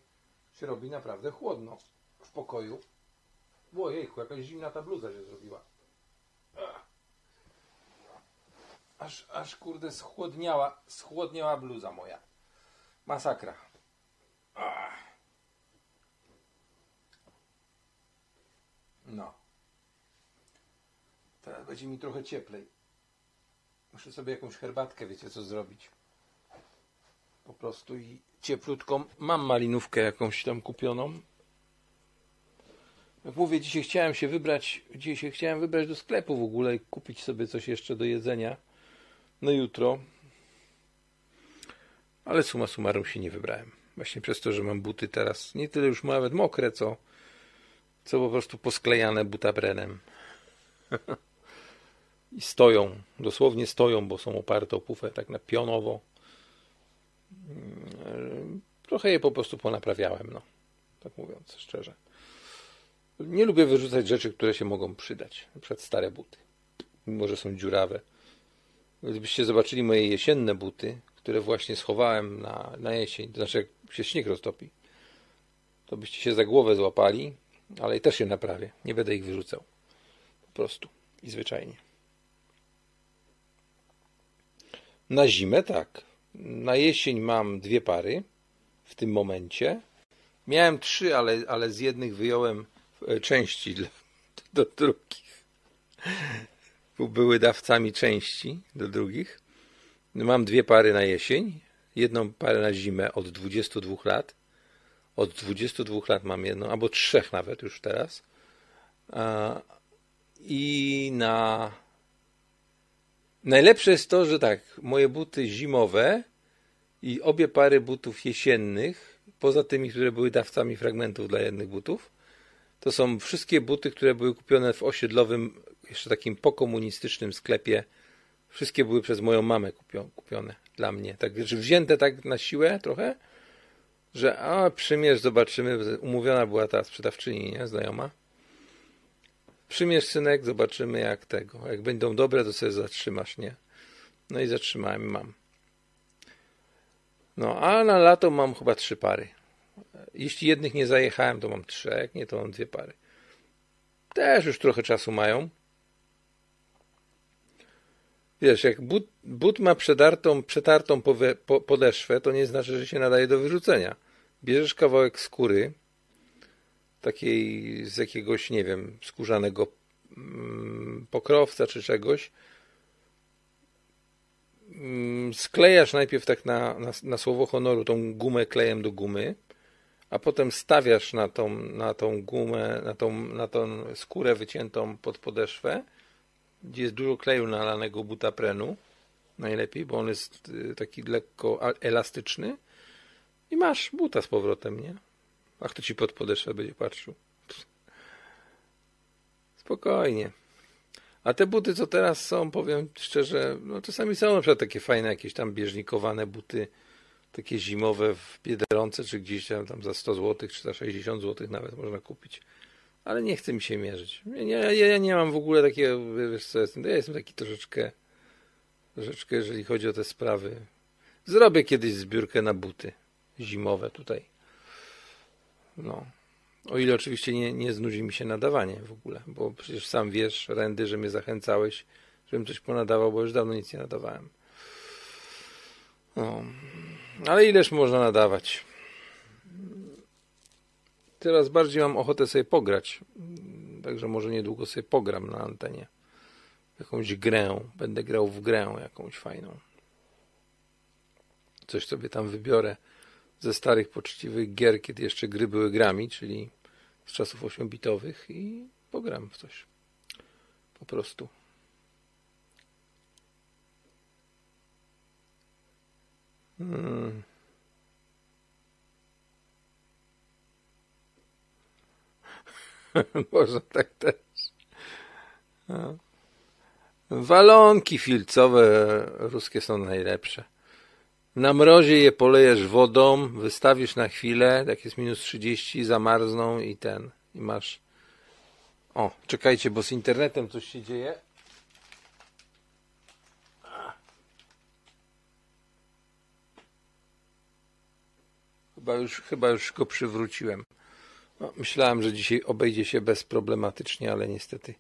się robi naprawdę chłodno w pokoju. Ojejku, jakaś zimna ta bluza się zrobiła. Aż, aż kurde schłodniała, schłodniała bluza moja. Masakra. No. Teraz będzie mi trochę cieplej. Muszę sobie jakąś herbatkę, wiecie co zrobić. Po prostu i cieplutką. Mam malinówkę jakąś tam kupioną. Jak mówię, dzisiaj chciałem się wybrać, dzisiaj chciałem wybrać do sklepu w ogóle i kupić sobie coś jeszcze do jedzenia na jutro. Ale suma summarum się nie wybrałem. Właśnie przez to, że mam buty teraz nie tyle już nawet mokre, co, co po prostu posklejane butabrenem. I stoją, dosłownie stoją, bo są oparte o pufę tak na pionowo. Mm, Trochę je po prostu ponaprawiałem, no. Tak mówiąc szczerze. Nie lubię wyrzucać rzeczy, które się mogą przydać. Na przykład stare buty. Mimo, że są dziurawe. Gdybyście zobaczyli moje jesienne buty, które właśnie schowałem na, na jesień, to znaczy jak się śnieg roztopi, to byście się za głowę złapali, ale i też je naprawię. Nie będę ich wyrzucał. Po prostu. I zwyczajnie. Na zimę tak. Na jesień mam dwie pary w tym momencie. Miałem trzy, ale, ale z jednych wyjąłem części dla, do drugich. Były dawcami części do drugich. Mam dwie pary na jesień, jedną parę na zimę od 22 lat. Od 22 lat mam jedną, albo trzech nawet już teraz. I na. Najlepsze jest to, że tak, moje buty zimowe i obie pary butów jesiennych, poza tymi, które były dawcami fragmentów dla jednych butów, to są wszystkie buty, które były kupione w osiedlowym, jeszcze takim pokomunistycznym sklepie. Wszystkie były przez moją mamę kupio- kupione dla mnie. Tak, że wzięte tak na siłę trochę, że a przymierz, zobaczymy. Umówiona była ta sprzedawczyni, nie? Znajoma. Przymierz synek, zobaczymy jak tego. Jak będą dobre, to sobie zatrzymasz, nie? No i zatrzymałem, mam. No, a na lato mam chyba trzy pary. Jeśli jednych nie zajechałem, to mam jak nie, to mam dwie pary. Też już trochę czasu mają. Wiesz, jak but, but ma przedartą, przetartą powe, po, podeszwę, to nie znaczy, że się nadaje do wyrzucenia. Bierzesz kawałek skóry, takiej z jakiegoś, nie wiem, skórzanego mm, pokrowca czy czegoś, mm, sklejasz najpierw tak na, na, na słowo honoru tą gumę klejem do gumy, a potem stawiasz na tą, na tą gumę, na tą, na tą skórę wyciętą pod podeszwę, gdzie jest dużo kleju nalanego butaprenu, najlepiej, bo on jest y, taki lekko elastyczny i masz buta z powrotem, nie? A kto ci pod podeszwę będzie patrzył? Spokojnie. A te buty, co teraz są, powiem szczerze, no czasami są na przykład takie fajne, jakieś tam bieżnikowane buty, takie zimowe w Biedronce, czy gdzieś tam, tam za 100 zł, czy za 60 zł nawet można kupić. Ale nie chce mi się mierzyć. Ja, ja, ja nie mam w ogóle takiego, wiesz co, jestem, ja jestem taki troszeczkę, troszeczkę, jeżeli chodzi o te sprawy. Zrobię kiedyś zbiórkę na buty zimowe tutaj. No. O ile oczywiście nie, nie znudzi mi się nadawanie w ogóle, bo przecież sam wiesz, Rendy, że mnie zachęcałeś, żebym coś ponadawał, bo już dawno nic nie nadawałem. No. Ale ileż można nadawać? Teraz bardziej mam ochotę sobie pograć. Także może niedługo sobie pogram na antenie. Jakąś grę. Będę grał w grę jakąś fajną. Coś sobie tam wybiorę ze starych, poczciwych gier, kiedy jeszcze gry były grami, czyli z czasów 8-bitowych i pogram w coś. Po prostu. Hmm. Może tak też. No. Walonki filcowe ruskie są najlepsze. Na mrozie je polejesz wodą, wystawisz na chwilę, jak jest minus 30, zamarzną i ten, i masz. O, czekajcie, bo z internetem coś się dzieje. Chyba już, chyba już go przywróciłem. No, myślałem, że dzisiaj obejdzie się bezproblematycznie, ale niestety.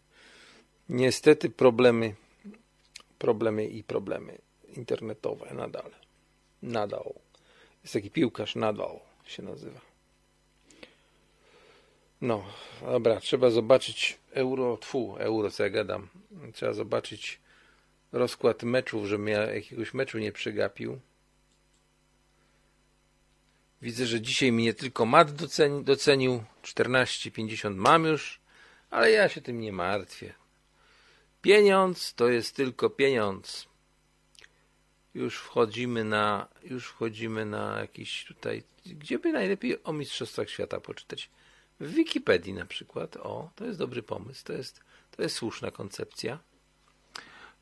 Niestety problemy, problemy i problemy internetowe nadal. Nadal. Jest taki piłkarz, nadal się nazywa. No, dobra, trzeba zobaczyć euro, tfu, euro, co ja gadam. Trzeba zobaczyć rozkład meczów, żebym ja jakiegoś meczu nie przegapił. Widzę, że dzisiaj mnie tylko mat doceni, docenił. 14,50 mam już, ale ja się tym nie martwię. Pieniądz to jest tylko pieniądz. Już wchodzimy na, już wchodzimy na jakiś tutaj, gdzie by najlepiej o Mistrzostwach Świata poczytać. W Wikipedii na przykład. O, to jest dobry pomysł. To jest, to jest słuszna koncepcja.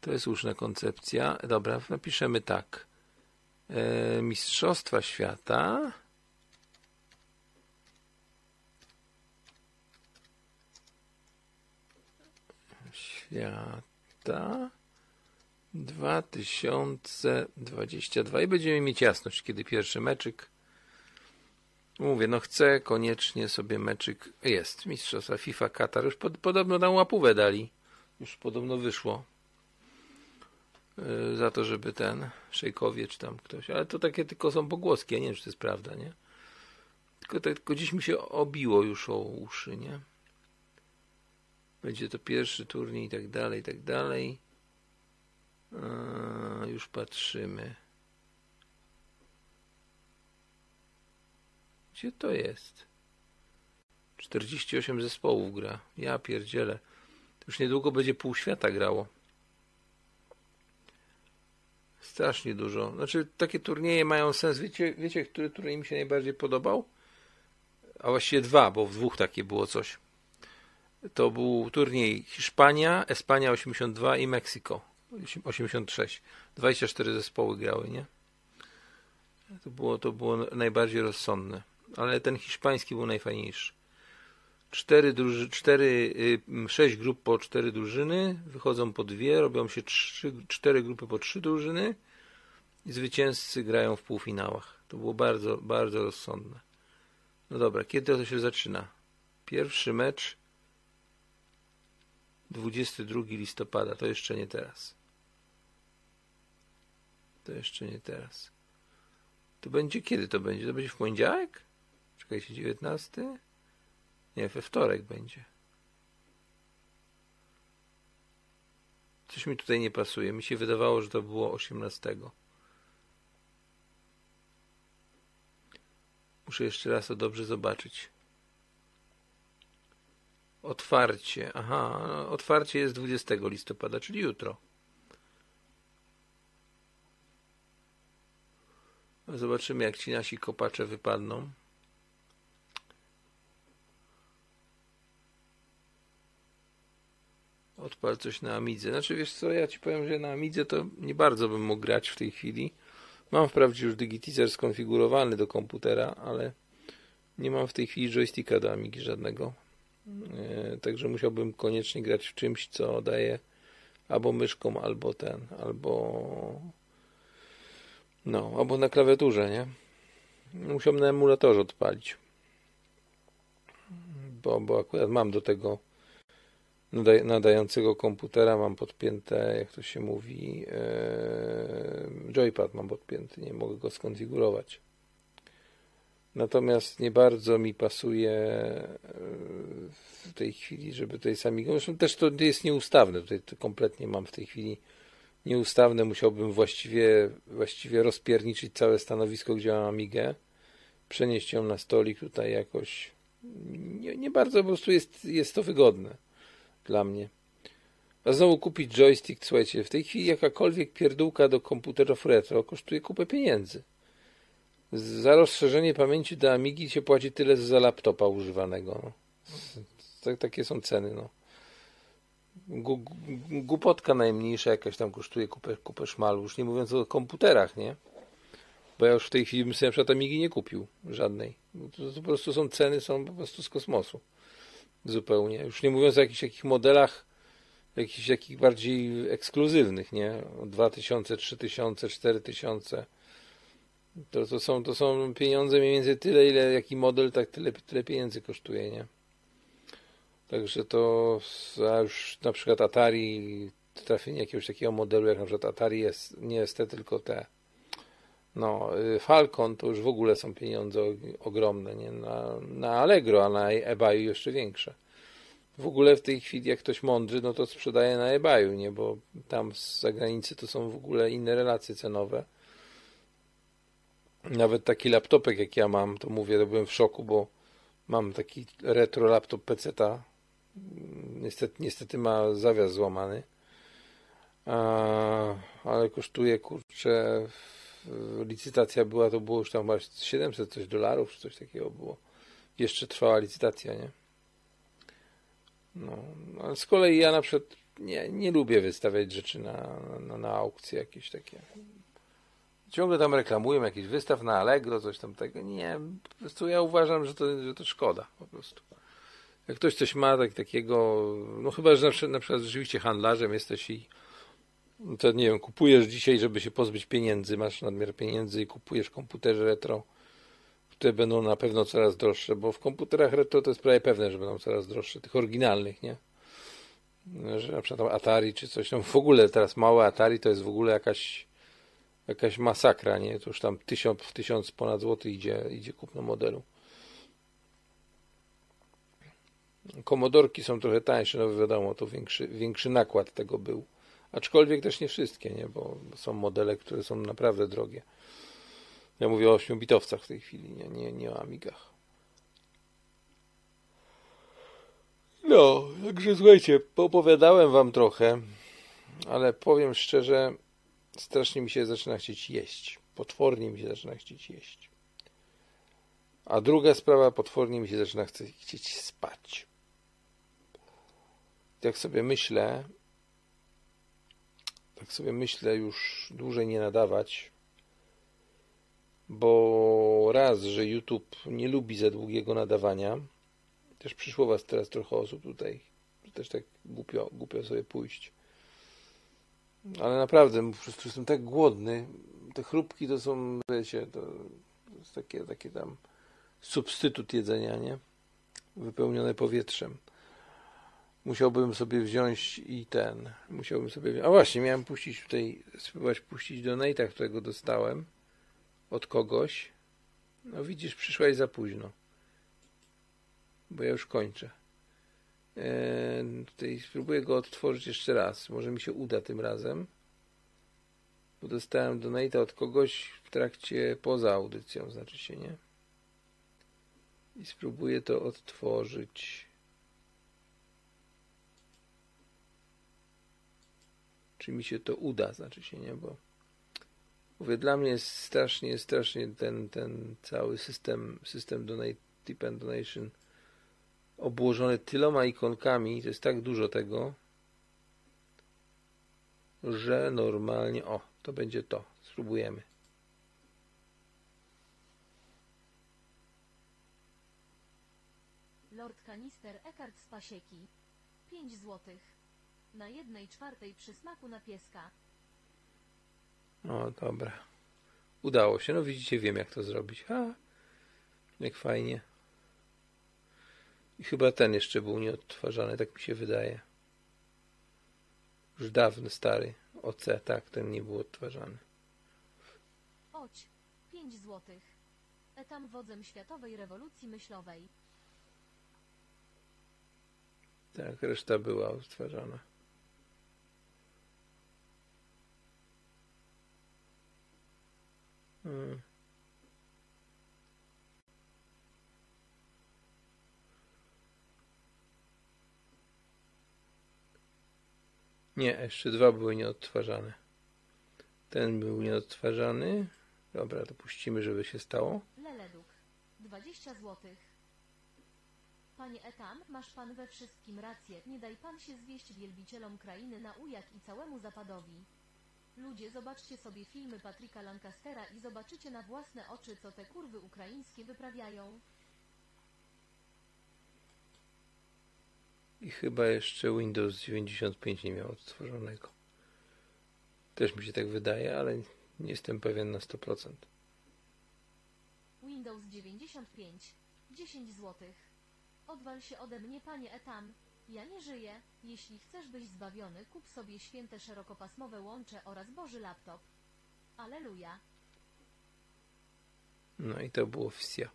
To jest słuszna koncepcja. Dobra, napiszemy tak. E, Mistrzostwa Świata. Świata 2022 i będziemy mieć jasność, kiedy pierwszy meczyk. Mówię, no chcę koniecznie sobie meczyk. Jest, Mistrzostwa FIFA Katar. Już pod, podobno tam łapówę dali. Już podobno wyszło. Yy, za to, żeby ten szejkowie czy tam ktoś. Ale to takie tylko są pogłoski. Ja nie wiem, czy to jest prawda, nie? Tylko, tak, tylko dziś mi się obiło już o uszy, nie? Będzie to pierwszy turniej i tak dalej, i tak dalej. Już patrzymy. Gdzie to jest? 48 zespołów gra. Ja pierdzielę. Już niedługo będzie pół świata grało. Strasznie dużo. Znaczy, takie turnieje mają sens. Wiecie, wiecie który turniej mi się najbardziej podobał? A właściwie dwa, bo w dwóch takie było coś. To był turniej Hiszpania, Espania 82 i Meksyko 86. 24 zespoły grały, nie? To było, to było najbardziej rozsądne. Ale ten hiszpański był najfajniejszy. Cztery, druży, cztery, sześć grup po cztery drużyny, wychodzą po dwie, robią się trzy, cztery grupy po trzy drużyny i zwycięzcy grają w półfinałach. To było bardzo, bardzo rozsądne. No dobra, kiedy to się zaczyna? Pierwszy mecz 22 listopada, to jeszcze nie teraz. To jeszcze nie teraz. To będzie kiedy to będzie? To będzie w poniedziałek? Czekajcie, 19? Nie, we wtorek będzie. Coś mi tutaj nie pasuje. Mi się wydawało, że to było 18. Muszę jeszcze raz to dobrze zobaczyć. Otwarcie. Aha, otwarcie jest 20 listopada, czyli jutro. Zobaczymy, jak ci nasi kopacze wypadną. Odpal coś na Amidze. Znaczy, wiesz co, ja ci powiem, że na Amidze to nie bardzo bym mógł grać w tej chwili. Mam wprawdzie już Digitizer skonfigurowany do komputera, ale nie mam w tej chwili joysticka do Amigi żadnego. E, także musiałbym koniecznie grać w czymś, co daje albo myszką, albo ten, albo no, albo na klawiaturze, nie? Musiałbym na emulatorze odpalić. Bo, bo akurat mam do tego nadającego komputera, mam podpięte, jak to się mówi, e, joypad mam podpięty, nie mogę go skonfigurować. Natomiast nie bardzo mi pasuje e, w tej chwili, żeby tutaj sami. Zresztą też to jest nieustawne. Tutaj to kompletnie mam w tej chwili nieustawne. Musiałbym właściwie, właściwie rozpierniczyć całe stanowisko, gdzie mam Amigę, przenieść ją na stolik tutaj jakoś. Nie, nie bardzo po prostu jest, jest to wygodne dla mnie. A znowu kupić joystick, słuchajcie, w tej chwili jakakolwiek pierdółka do komputerów retro kosztuje kupę pieniędzy. Za rozszerzenie pamięci do Amigi się płaci tyle za laptopa używanego. Tak, takie są ceny. No. Głupotka najmniejsza jakaś tam kosztuje kupę, kupę szmalu. Już nie mówiąc o komputerach, nie? Bo ja już w tej chwili bym sobie na przykład Amigi nie kupił żadnej. To, to po prostu są ceny, są po prostu z kosmosu. Zupełnie. Już nie mówiąc o jakichś takich modelach jakichś takich bardziej ekskluzywnych, nie? 2000, 3000, 4000 to, to, są, to są pieniądze mniej więcej tyle, ile jaki model, tak tyle, tyle pieniędzy kosztuje, nie? Także to a już na przykład Atari trafienie jakiegoś takiego modelu, jak na przykład Atari jest, nie jest te, tylko te No, y, Falcon to już w ogóle są pieniądze ogromne, nie? Na, na Allegro, a na eBayu jeszcze większe. W ogóle w tej chwili, jak ktoś mądry, no to sprzedaje na eBayu, nie? Bo tam z zagranicy to są w ogóle inne relacje cenowe. Nawet taki laptopek, jak ja mam, to mówię, to byłem w szoku, bo mam taki retro laptop PC-ta. Niestety, niestety ma zawias złamany. A, ale kosztuje, kurczę, licytacja była, to było już tam chyba 700 coś dolarów, czy coś takiego było. Jeszcze trwała licytacja, nie? No, ale z kolei ja na przykład nie, nie lubię wystawiać rzeczy na, na, na aukcje jakieś takie. Ciągle tam reklamują jakiś wystaw na Allegro, coś tam tego. Nie, po prostu ja uważam, że to, że to szkoda po prostu. Jak ktoś coś ma tak, takiego, no chyba, że na na przykład rzeczywiście handlarzem jesteś i to nie wiem, kupujesz dzisiaj, żeby się pozbyć pieniędzy, masz nadmiar pieniędzy i kupujesz komputery retro, które będą na pewno coraz droższe, bo w komputerach retro to jest prawie pewne, że będą coraz droższe, tych oryginalnych, nie? Że na przykład Atari czy coś, no w ogóle teraz małe Atari to jest w ogóle jakaś jakaś masakra, nie? To już tam tysiąc, tysiąc ponad złotych idzie, idzie kupno modelu. Komodorki są trochę tańsze, no wiadomo, to większy, większy nakład tego był. Aczkolwiek też nie wszystkie, nie? Bo są modele, które są naprawdę drogie. Ja mówię o 8-bitowcach w tej chwili, nie, nie, nie o Amigach. No, także słuchajcie, poopowiadałem wam trochę, ale powiem szczerze, strasznie mi się zaczyna chcieć jeść. Potwornie mi się zaczyna chcieć jeść. A druga sprawa, potwornie mi się zaczyna chcieć spać. Jak sobie myślę, tak sobie myślę już dłużej nie nadawać, bo raz, że YouTube nie lubi za długiego nadawania, też przyszło was teraz trochę osób tutaj, że też tak głupio, głupio sobie pójść. Ale naprawdę, po prostu jestem tak głodny. Te chrupki to są, wiecie, to, jest takie, takie tam substytut jedzenia, nie? Wypełnione powietrzem. Musiałbym sobie wziąć i ten, musiałbym sobie wziąć, a właśnie, miałem puścić tutaj, spróbować puścić donate'a, którego dostałem od kogoś. No widzisz, przyszłaś za późno. Bo ja już kończę. Eee, tutaj spróbuję go odtworzyć jeszcze raz. Może mi się uda tym razem. Bo dostałem donate'a od kogoś w trakcie, poza audycją, znaczy się, nie? I spróbuję to odtworzyć. Czy mi się to uda, znaczy się, nie? Bo mówię, dla mnie jest strasznie, strasznie ten, ten cały system, system donate, tip and donation obłożony tyloma ikonkami, to jest tak dużo tego, że normalnie, o, to będzie to. Spróbujemy. Lord Kanister Eckhart z Pasieki. 5 złotych. Na jednej czwartej przysmaku na pieska. O, dobra. Udało się. No widzicie, wiem jak to zrobić. Ha, jak fajnie. I chyba ten jeszcze był nieodtwarzany, tak mi się wydaje. Już dawny, stary. OC, tak, ten nie był odtwarzany. Oć. 5 złotych. Etam wodzem światowej rewolucji myślowej. Tak, reszta była odtwarzana. Hmm. Nie, jeszcze dwa były nieodtwarzane. Ten był nieodtwarzany. Dobra, to puścimy, żeby się stało. Leleduk. 20 złotych. Panie Etam, masz pan we wszystkim rację. Nie daj pan się zwieść wielbicielom krainy na ujak i całemu zapadowi. Ludzie, zobaczcie sobie filmy Patryka Lancastera i zobaczycie na własne oczy, co te kurwy ukraińskie wyprawiają. I chyba jeszcze Windows 95 nie miał odtworzonego. Też mi się tak wydaje, ale nie jestem pewien na 100%. Windows 95. 10 złotych. Odwal się ode mnie, panie Etam. Ja nie żyję. Jeśli chcesz być zbawiony, kup sobie święte szerokopasmowe łącze oraz Boży laptop. Aleluja. No i to było Fisia.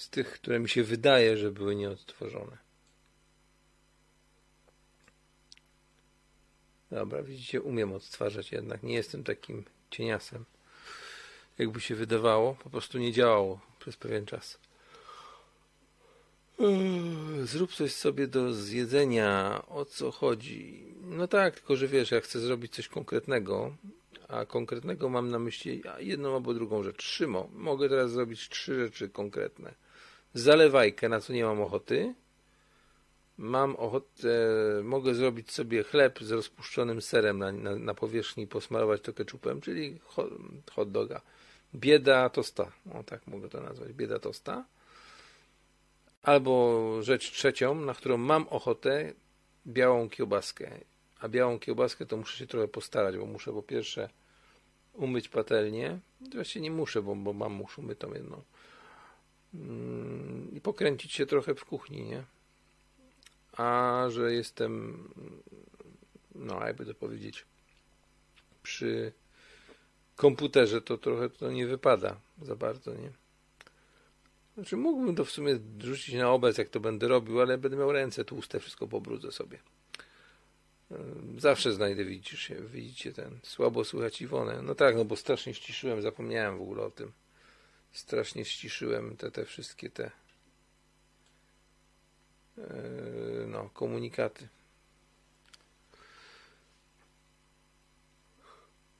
Z tych, które mi się wydaje, że były nieodtworzone. Dobra, widzicie, umiem odtwarzać jednak. Nie jestem takim cieniasem. Jakby się wydawało, po prostu nie działało przez pewien czas. Eee, Zrób coś sobie do zjedzenia. O co chodzi? No tak, tylko że wiesz, ja chcę zrobić coś konkretnego, a konkretnego mam na myśli jedną albo drugą rzecz. Trzymo. Mogę teraz zrobić trzy rzeczy konkretne. Zalewajkę, na co nie mam ochoty. Mam ochotę, mogę zrobić sobie chleb z rozpuszczonym serem na, na, na powierzchni i posmarować to keczupem, czyli hot, hot doga. Bieda tosta. O tak mogę to nazwać. Bieda tosta. Albo rzecz trzecią, na którą mam ochotę, białą kiełbaskę. A białą kiełbaskę to muszę się trochę postarać, bo muszę po pierwsze umyć patelnię. Właściwie nie muszę, bo, bo mam już umytą jedną. Mm, I pokręcić się trochę w kuchni, nie? A że jestem, no jakby to powiedzieć, przy komputerze, to trochę to nie wypada za bardzo, nie? Znaczy mógłbym to w sumie rzucić na obraz, jak to będę robił, ale będę miał ręce tłuste, wszystko pobrudzę sobie. Zawsze znajdę, widzicie, widzicie ten, słabo słychać Iwonę. No tak, no bo strasznie ściszyłem, zapomniałem w ogóle o tym. Strasznie ściszyłem te, te wszystkie te yy, no, komunikaty.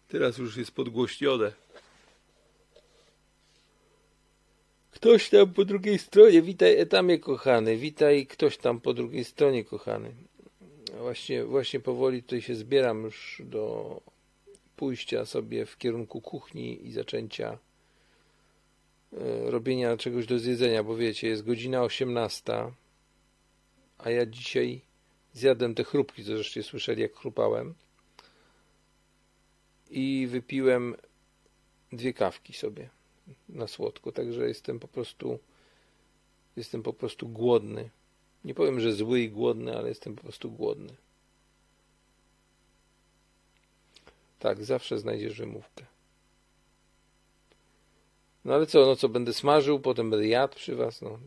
Teraz już jest podgłośnione. Ktoś tam po drugiej stronie, witaj Etamie kochany, witaj ktoś tam po drugiej stronie kochany. Właśnie, właśnie powoli tutaj się zbieram już do pójścia sobie w kierunku kuchni i zaczęcia e, robienia czegoś do zjedzenia, bo wiecie, jest godzina 18, a ja dzisiaj zjadłem te chrupki, co żeście słyszeli, jak chrupałem i wypiłem dwie kawki sobie na słodko, także jestem po prostu jestem po prostu głodny. Nie powiem, że zły i głodny, ale jestem po prostu głodny. Tak, zawsze znajdziesz wymówkę. No ale co, no co, będę smażył, potem będę jadł przy was, no.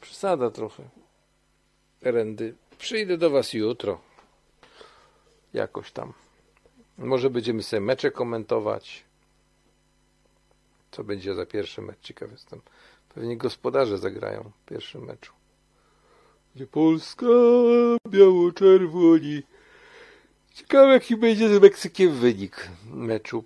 Przesada trochę. Rendy. Przyjdę do was jutro. Jakoś tam. Może będziemy sobie mecze komentować. Co będzie za pierwszy mecz? Ciekaw jestem. Pewnie gospodarze zagrają w pierwszym meczu. Gdzie Polska biało-czerwoni. Ciekawe jaki będzie z Meksykiem wynik meczu.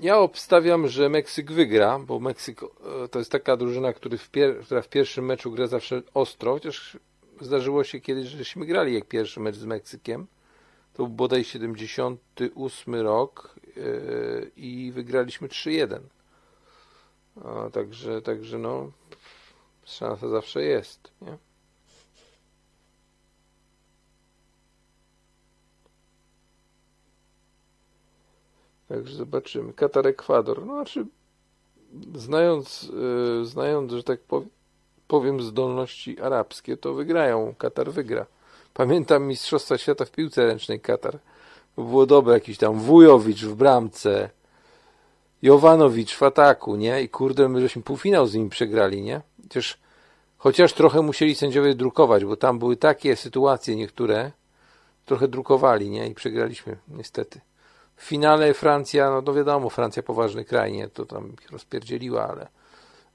Ja obstawiam, że Meksyk wygra, bo Meksyk e, to jest taka drużyna, który w która w pierwszym meczu gra zawsze ostro, chociaż zdarzyło się kiedyś, żeśmy grali jak pierwszy mecz z Meksykiem. To był bodaj 78 rok yy, i wygraliśmy 3-1. A, także, także no, szansa zawsze jest, nie? Także zobaczymy. Katar Ekwador. No znaczy, znając, yy, znając, że tak pow- powiem, zdolności arabskie, to wygrają. Katar wygra. Pamiętam Mistrzostwa Świata w piłce ręcznej Katar. Było dobre, jakiś tam Wujowicz w bramce, Jowanowicz w ataku, nie? I kurde, my żeśmy półfinał z nimi przegrali, nie? Chociaż, chociaż trochę musieli sędziowie drukować, bo tam były takie sytuacje niektóre, trochę drukowali, nie? I przegraliśmy, niestety. W finale Francja, no to wiadomo, Francja poważny kraj, nie? To tam rozpierdzieliła, ale,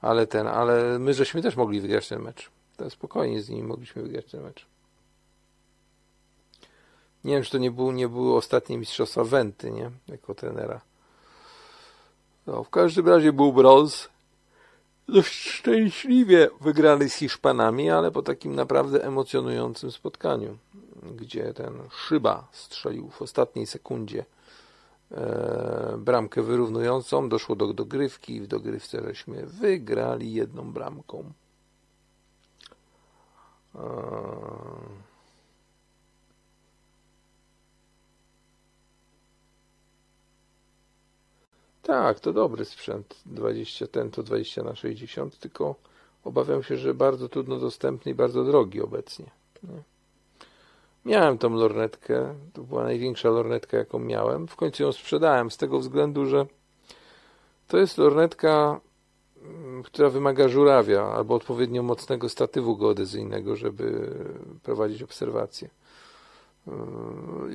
ale ten, ale my żeśmy też mogli wygrać ten mecz. To spokojnie z nimi mogliśmy wygrać ten mecz. Nie wiem, czy to nie, był, nie były ostatnie mistrzostwa Wenty, nie? Jako trenera. No, w każdym razie był brąz. Dość szczęśliwie wygrali z Hiszpanami, ale po takim naprawdę emocjonującym spotkaniu, gdzie ten Szyba strzelił w ostatniej sekundzie bramkę wyrównującą. Doszło do dogrywki i w dogrywce żeśmy wygrali jedną bramką. E, Tak, to dobry sprzęt. 20 ten to 20 na 60, tylko obawiam się, że bardzo trudno dostępny i bardzo drogi obecnie. Nie? Miałem tą lornetkę, to była największa lornetka, jaką miałem. W końcu ją sprzedałem z tego względu, że to jest lornetka, mm, która wymaga żurawia albo odpowiednio mocnego statywu geodezyjnego, żeby prowadzić obserwacje. Yy,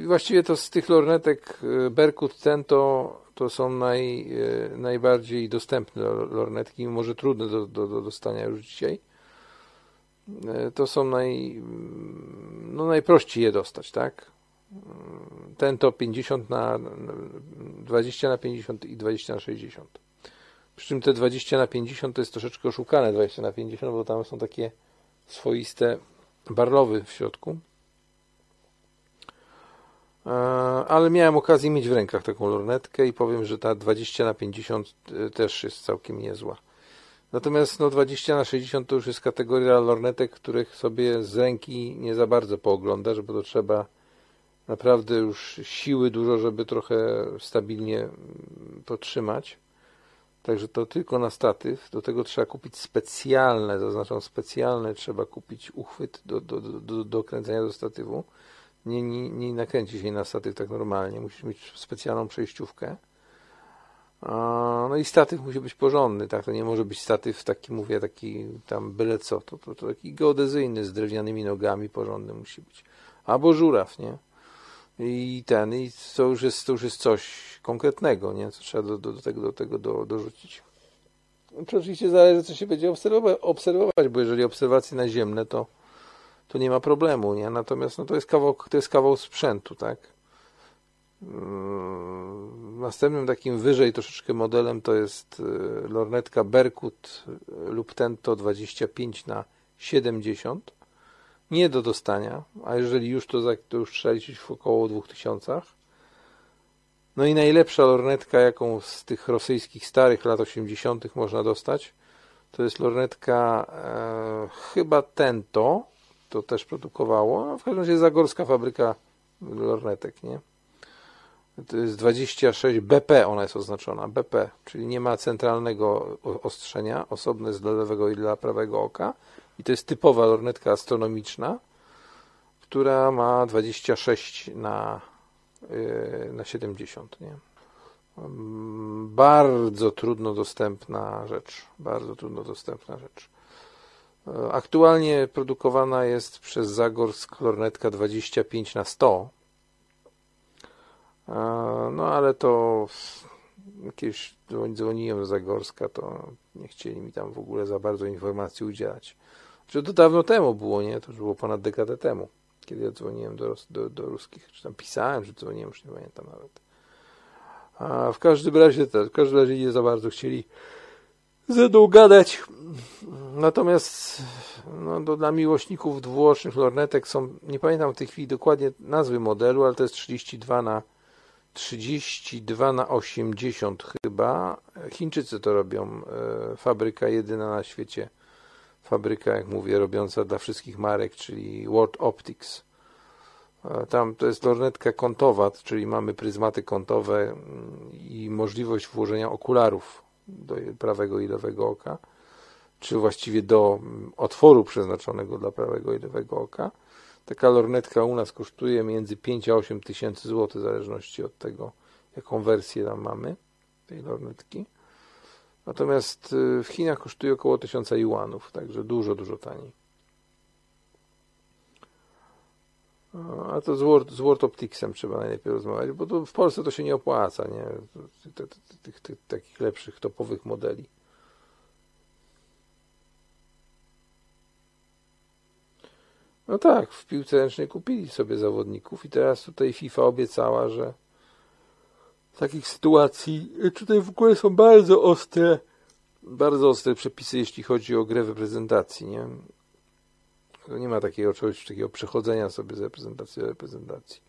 I właściwie to z tych lornetek yy, Berkut Tento to są naj, yy, najbardziej dostępne lornetki, może trudne do, do, do dostania już dzisiaj. To są naj, no najprościej je dostać, tak? Tento 50 na 20 na 50 i 20 na 60. Przy czym te 20 na 50 to jest troszeczkę oszukane 20 na 50, bo tam są takie swoiste barlowy w środku. E, ale miałem okazję mieć w rękach taką lornetkę i powiem, że ta 20 na 50 e, też jest całkiem niezła. Natomiast no 20 na 60 to już jest kategoria lornetek, których sobie z ręki nie za bardzo pooglądasz, bo to trzeba naprawdę już siły dużo, żeby trochę stabilnie mm, potrzymać. Także to tylko na statyw. Do tego trzeba kupić specjalne, zaznaczam specjalne, trzeba kupić uchwyt do, do, do, do kręcenia do statywu. Nie, nie, nie nakręci się na statyw tak normalnie. Musisz mieć specjalną przejściówkę. No i statyw musi być porządny, tak? To nie może być statyw taki, mówię, taki tam byle co. To, to, to taki geodezyjny z drewnianymi nogami porządny musi być. Albo żuraw, nie? I ten, i to już jest, to już jest coś konkretnego, nie? Co trzeba do, do, do tego, do tego do, dorzucić. To oczywiście zależy, co się będzie obserwować, obserwować, bo jeżeli obserwacje naziemne, to, to nie ma problemu, nie? Natomiast no, to, jest kawał, to jest kawał sprzętu, tak? Mm, następnym takim wyżej troszeczkę modelem to jest y, lornetka Berkut lub Tento 25 na 70 nie do dostania, a jeżeli już to, to już trzeba liczyć w około 2000. No i najlepsza lornetka, jaką z tych rosyjskich starych lat 80. można dostać, to jest lornetka e, chyba Tento, to też produkowało, a w każdym razie Zagorska fabryka lornetek, nie? To jest 26 BP, ona jest oznaczona, BP, czyli nie ma centralnego ostrzenia, osobne z dla lewego i dla prawego oka, i to jest typowa lornetka astronomiczna, która ma 26 na, yy, na 70. Nie? Bardzo trudno dostępna rzecz. Bardzo trudno dostępna rzecz. Aktualnie produkowana jest przez Zagorsk lornetka 25 na 100. No ale to jakieś dzwoniłem do Zagorska, to nie chcieli mi tam w ogóle za bardzo informacji udzielać. Że to dawno temu było, nie? To już było ponad dekadę temu, kiedy ja dzwoniłem do, do, do ruskich, czy tam pisałem, że dzwoniłem, już nie pamiętam nawet. A w każdym razie w każdym razie nie za bardzo chcieli ze mną gadać. Natomiast no, do, dla miłośników dwuocznych lornetek są, nie pamiętam w tej chwili dokładnie nazwy modelu, ale to jest 32 na 32 na 80 chyba. Chińczycy to robią. E, fabryka jedyna na świecie fabryka, jak mówię, robiąca dla wszystkich marek, czyli World Optics. Tam to jest lornetka kątowa, czyli mamy pryzmaty kątowe mm, i możliwość włożenia okularów do prawego i lewego oka, czy właściwie do mm, otworu przeznaczonego dla prawego i lewego oka. Taka lornetka u nas kosztuje między 5 a 8 tysięcy złotych, w zależności od tego, jaką wersję tam mamy tej lornetki. Natomiast y, w Chinach kosztuje około 1000 juanów, także dużo, dużo taniej. A to z Word, z Word Opticsem trzeba najlepiej rozmawiać, bo w Polsce to się nie opłaca, nie? Tych, tych takich lepszych, topowych modeli. No tak, w piłce ręcznej kupili sobie zawodników i teraz tutaj FIFA obiecała, że takich sytuacji. Tutaj w ogóle są bardzo ostre, bardzo ostre przepisy, jeśli chodzi o grę w reprezentacji, nie? Nie ma takiego czegoś, takiego przechodzenia sobie z reprezentacji do reprezentacji.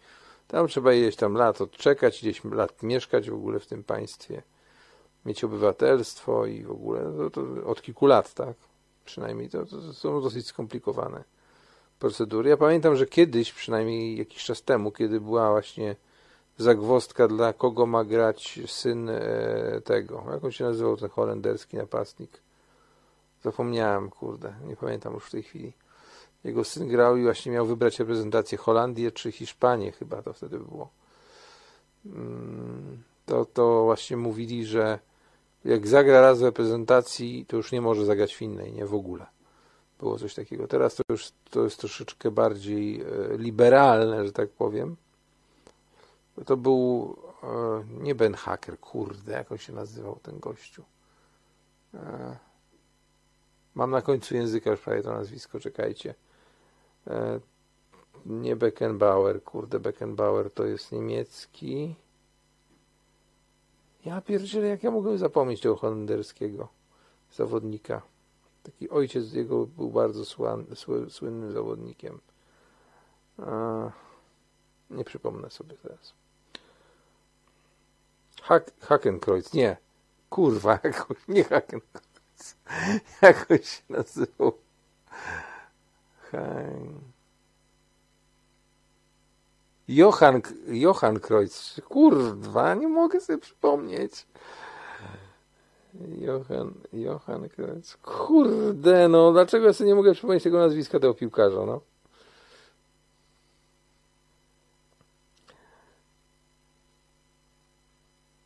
Tam trzeba ileś tam lat odczekać, ileś lat mieszkać w ogóle w tym państwie, mieć obywatelstwo i w ogóle no to, to od kilku lat, tak? Przynajmniej to, to są dosyć skomplikowane procedury. Ja pamiętam, że kiedyś, przynajmniej jakiś czas temu, kiedy była właśnie zagwostka, dla kogo ma grać syn e, tego. Jak on się nazywał, ten holenderski napastnik? Zapomniałem, kurde, nie pamiętam już w tej chwili. Jego syn grał i właśnie miał wybrać reprezentację Holandię czy Hiszpanię, chyba to wtedy było. Mm, To, to właśnie mówili, że jak zagra raz w reprezentacji, to już nie może zagrać w innej, nie w ogóle. Było coś takiego. Teraz to już to jest troszeczkę bardziej e, liberalne, że tak powiem. To był e, nie Ben Hacker, kurde, jak on się nazywał ten gościu. E, Mam na końcu języka już prawie to nazwisko, czekajcie. Nie Beckenbauer, kurde, Beckenbauer to jest niemiecki. Ja pierdzielę, jak ja mogłem zapomnieć tego holenderskiego zawodnika. Taki ojciec jego był bardzo słynnym zawodnikiem. Nie przypomnę sobie teraz. Hak, Hakenkreuz, nie. Kurwa, jakoś, nie Hakenkreuz. Jakoś się nazywał. Hein. Johann, Johann Kreuz. Kurwa, nie mogę sobie przypomnieć. Johann, Johann Kreuz. Kurde, no, dlaczego ja sobie nie mogę przypomnieć tego nazwiska tego piłkarza, no?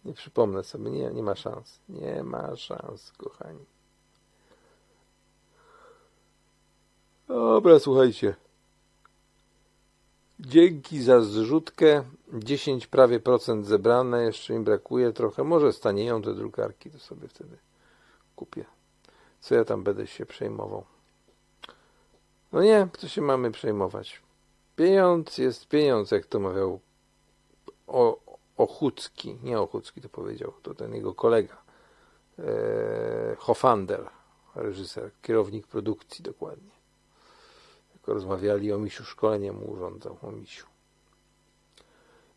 Nie przypomnę sobie, nie, nie ma szans. Nie ma szans, kochani. Dobra, słuchajcie. Dzięki za zrzutkę. 10 prawie procent zebrane, jeszcze mi brakuje trochę. Może stanieją te drukarki, to sobie wtedy kupię. Co ja tam będę się przejmował? No nie, co się mamy przejmować? Pieniądz jest pieniądz, jak to mawiał o, Ochucki. Nie Ochucki to powiedział, to ten jego kolega. Eee, Hofander, reżyser, kierownik produkcji dokładnie. Rozmawiali o misiu, szkolenie mu urządzał o misiu.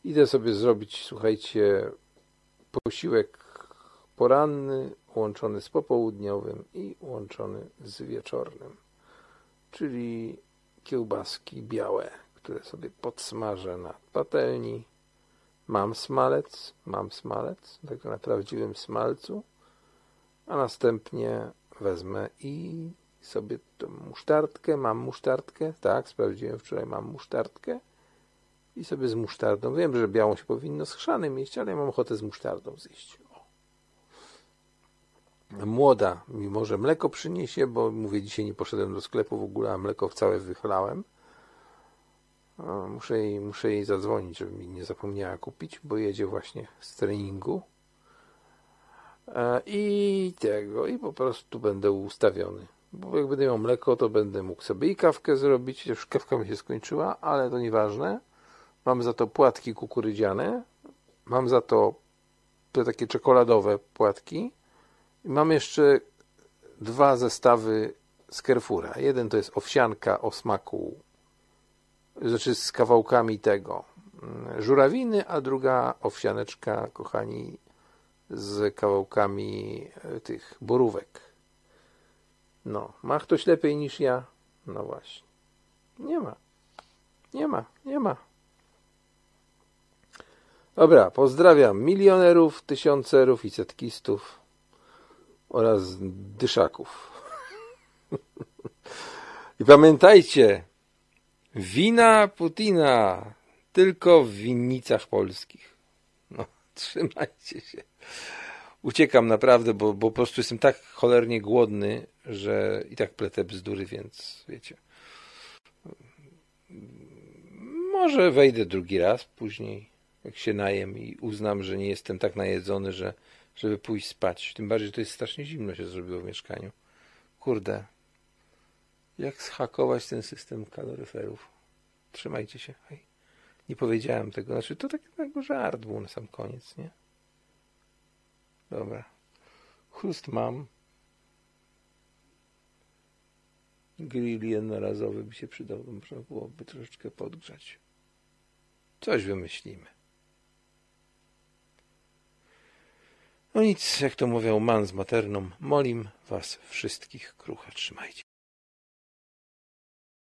Idę sobie zrobić, słuchajcie, posiłek poranny łączony z popołudniowym i łączony z wieczornym. Czyli kiełbaski białe, które sobie podsmażę na patelni. Mam smalec, mam smalec, tak na prawdziwym smalcu, a następnie wezmę i sobie tą musztardkę, mam musztardkę, tak, sprawdziłem wczoraj, mam musztardkę i sobie z musztardą, wiem, że białą się powinno z chrzanym jeść, ale ja mam ochotę z musztardą zjeść. O. Młoda mi może mleko przyniesie, bo mówię, dzisiaj nie poszedłem do sklepu w ogóle, a mleko całe wychlałem. Muszę, jej, muszę jej zadzwonić, żeby mi nie zapomniała kupić, bo jedzie właśnie z treningu. E, I tego, i po prostu będę ustawiony. Bo jak będę miał mleko, to będę mógł sobie i kawkę zrobić. Już kawka mi się skończyła, ale to nieważne. Mam za to płatki kukurydziane. Mam za to te takie czekoladowe płatki. I mam jeszcze dwa zestawy z. Jeden to jest owsianka o smaku, znaczy z kawałkami tego mm, żurawiny, a druga owsianeczka, kochani, z kawałkami e, tych borówek. No, ma ktoś lepiej niż ja? No właśnie. Nie ma. Nie ma, nie ma. Dobra, pozdrawiam milionerów, tysiącerów i setkistów oraz dyszaków. I pamiętajcie, wina Putina tylko w winnicach polskich. No, trzymajcie się. Uciekam naprawdę, bo, bo po prostu jestem tak cholernie głodny, że i tak pletę bzdury, więc wiecie. Może wejdę drugi raz później, jak się najem i uznam, że nie jestem tak najedzony, że żeby pójść spać. Tym bardziej, że to jest strasznie zimno się zrobiło w mieszkaniu. Kurde. Jak zhakować ten system kaloryferów? Trzymajcie się. Hej. Nie powiedziałem tego. Znaczy, to tak żart był na sam koniec, nie? Dobra. Chrust mam. Grill jednorazowy by się przydał. Można byłoby troszeczkę podgrzać. Coś wymyślimy. No nic, jak to mówią man z materną, molim was wszystkich krucha trzymajcie.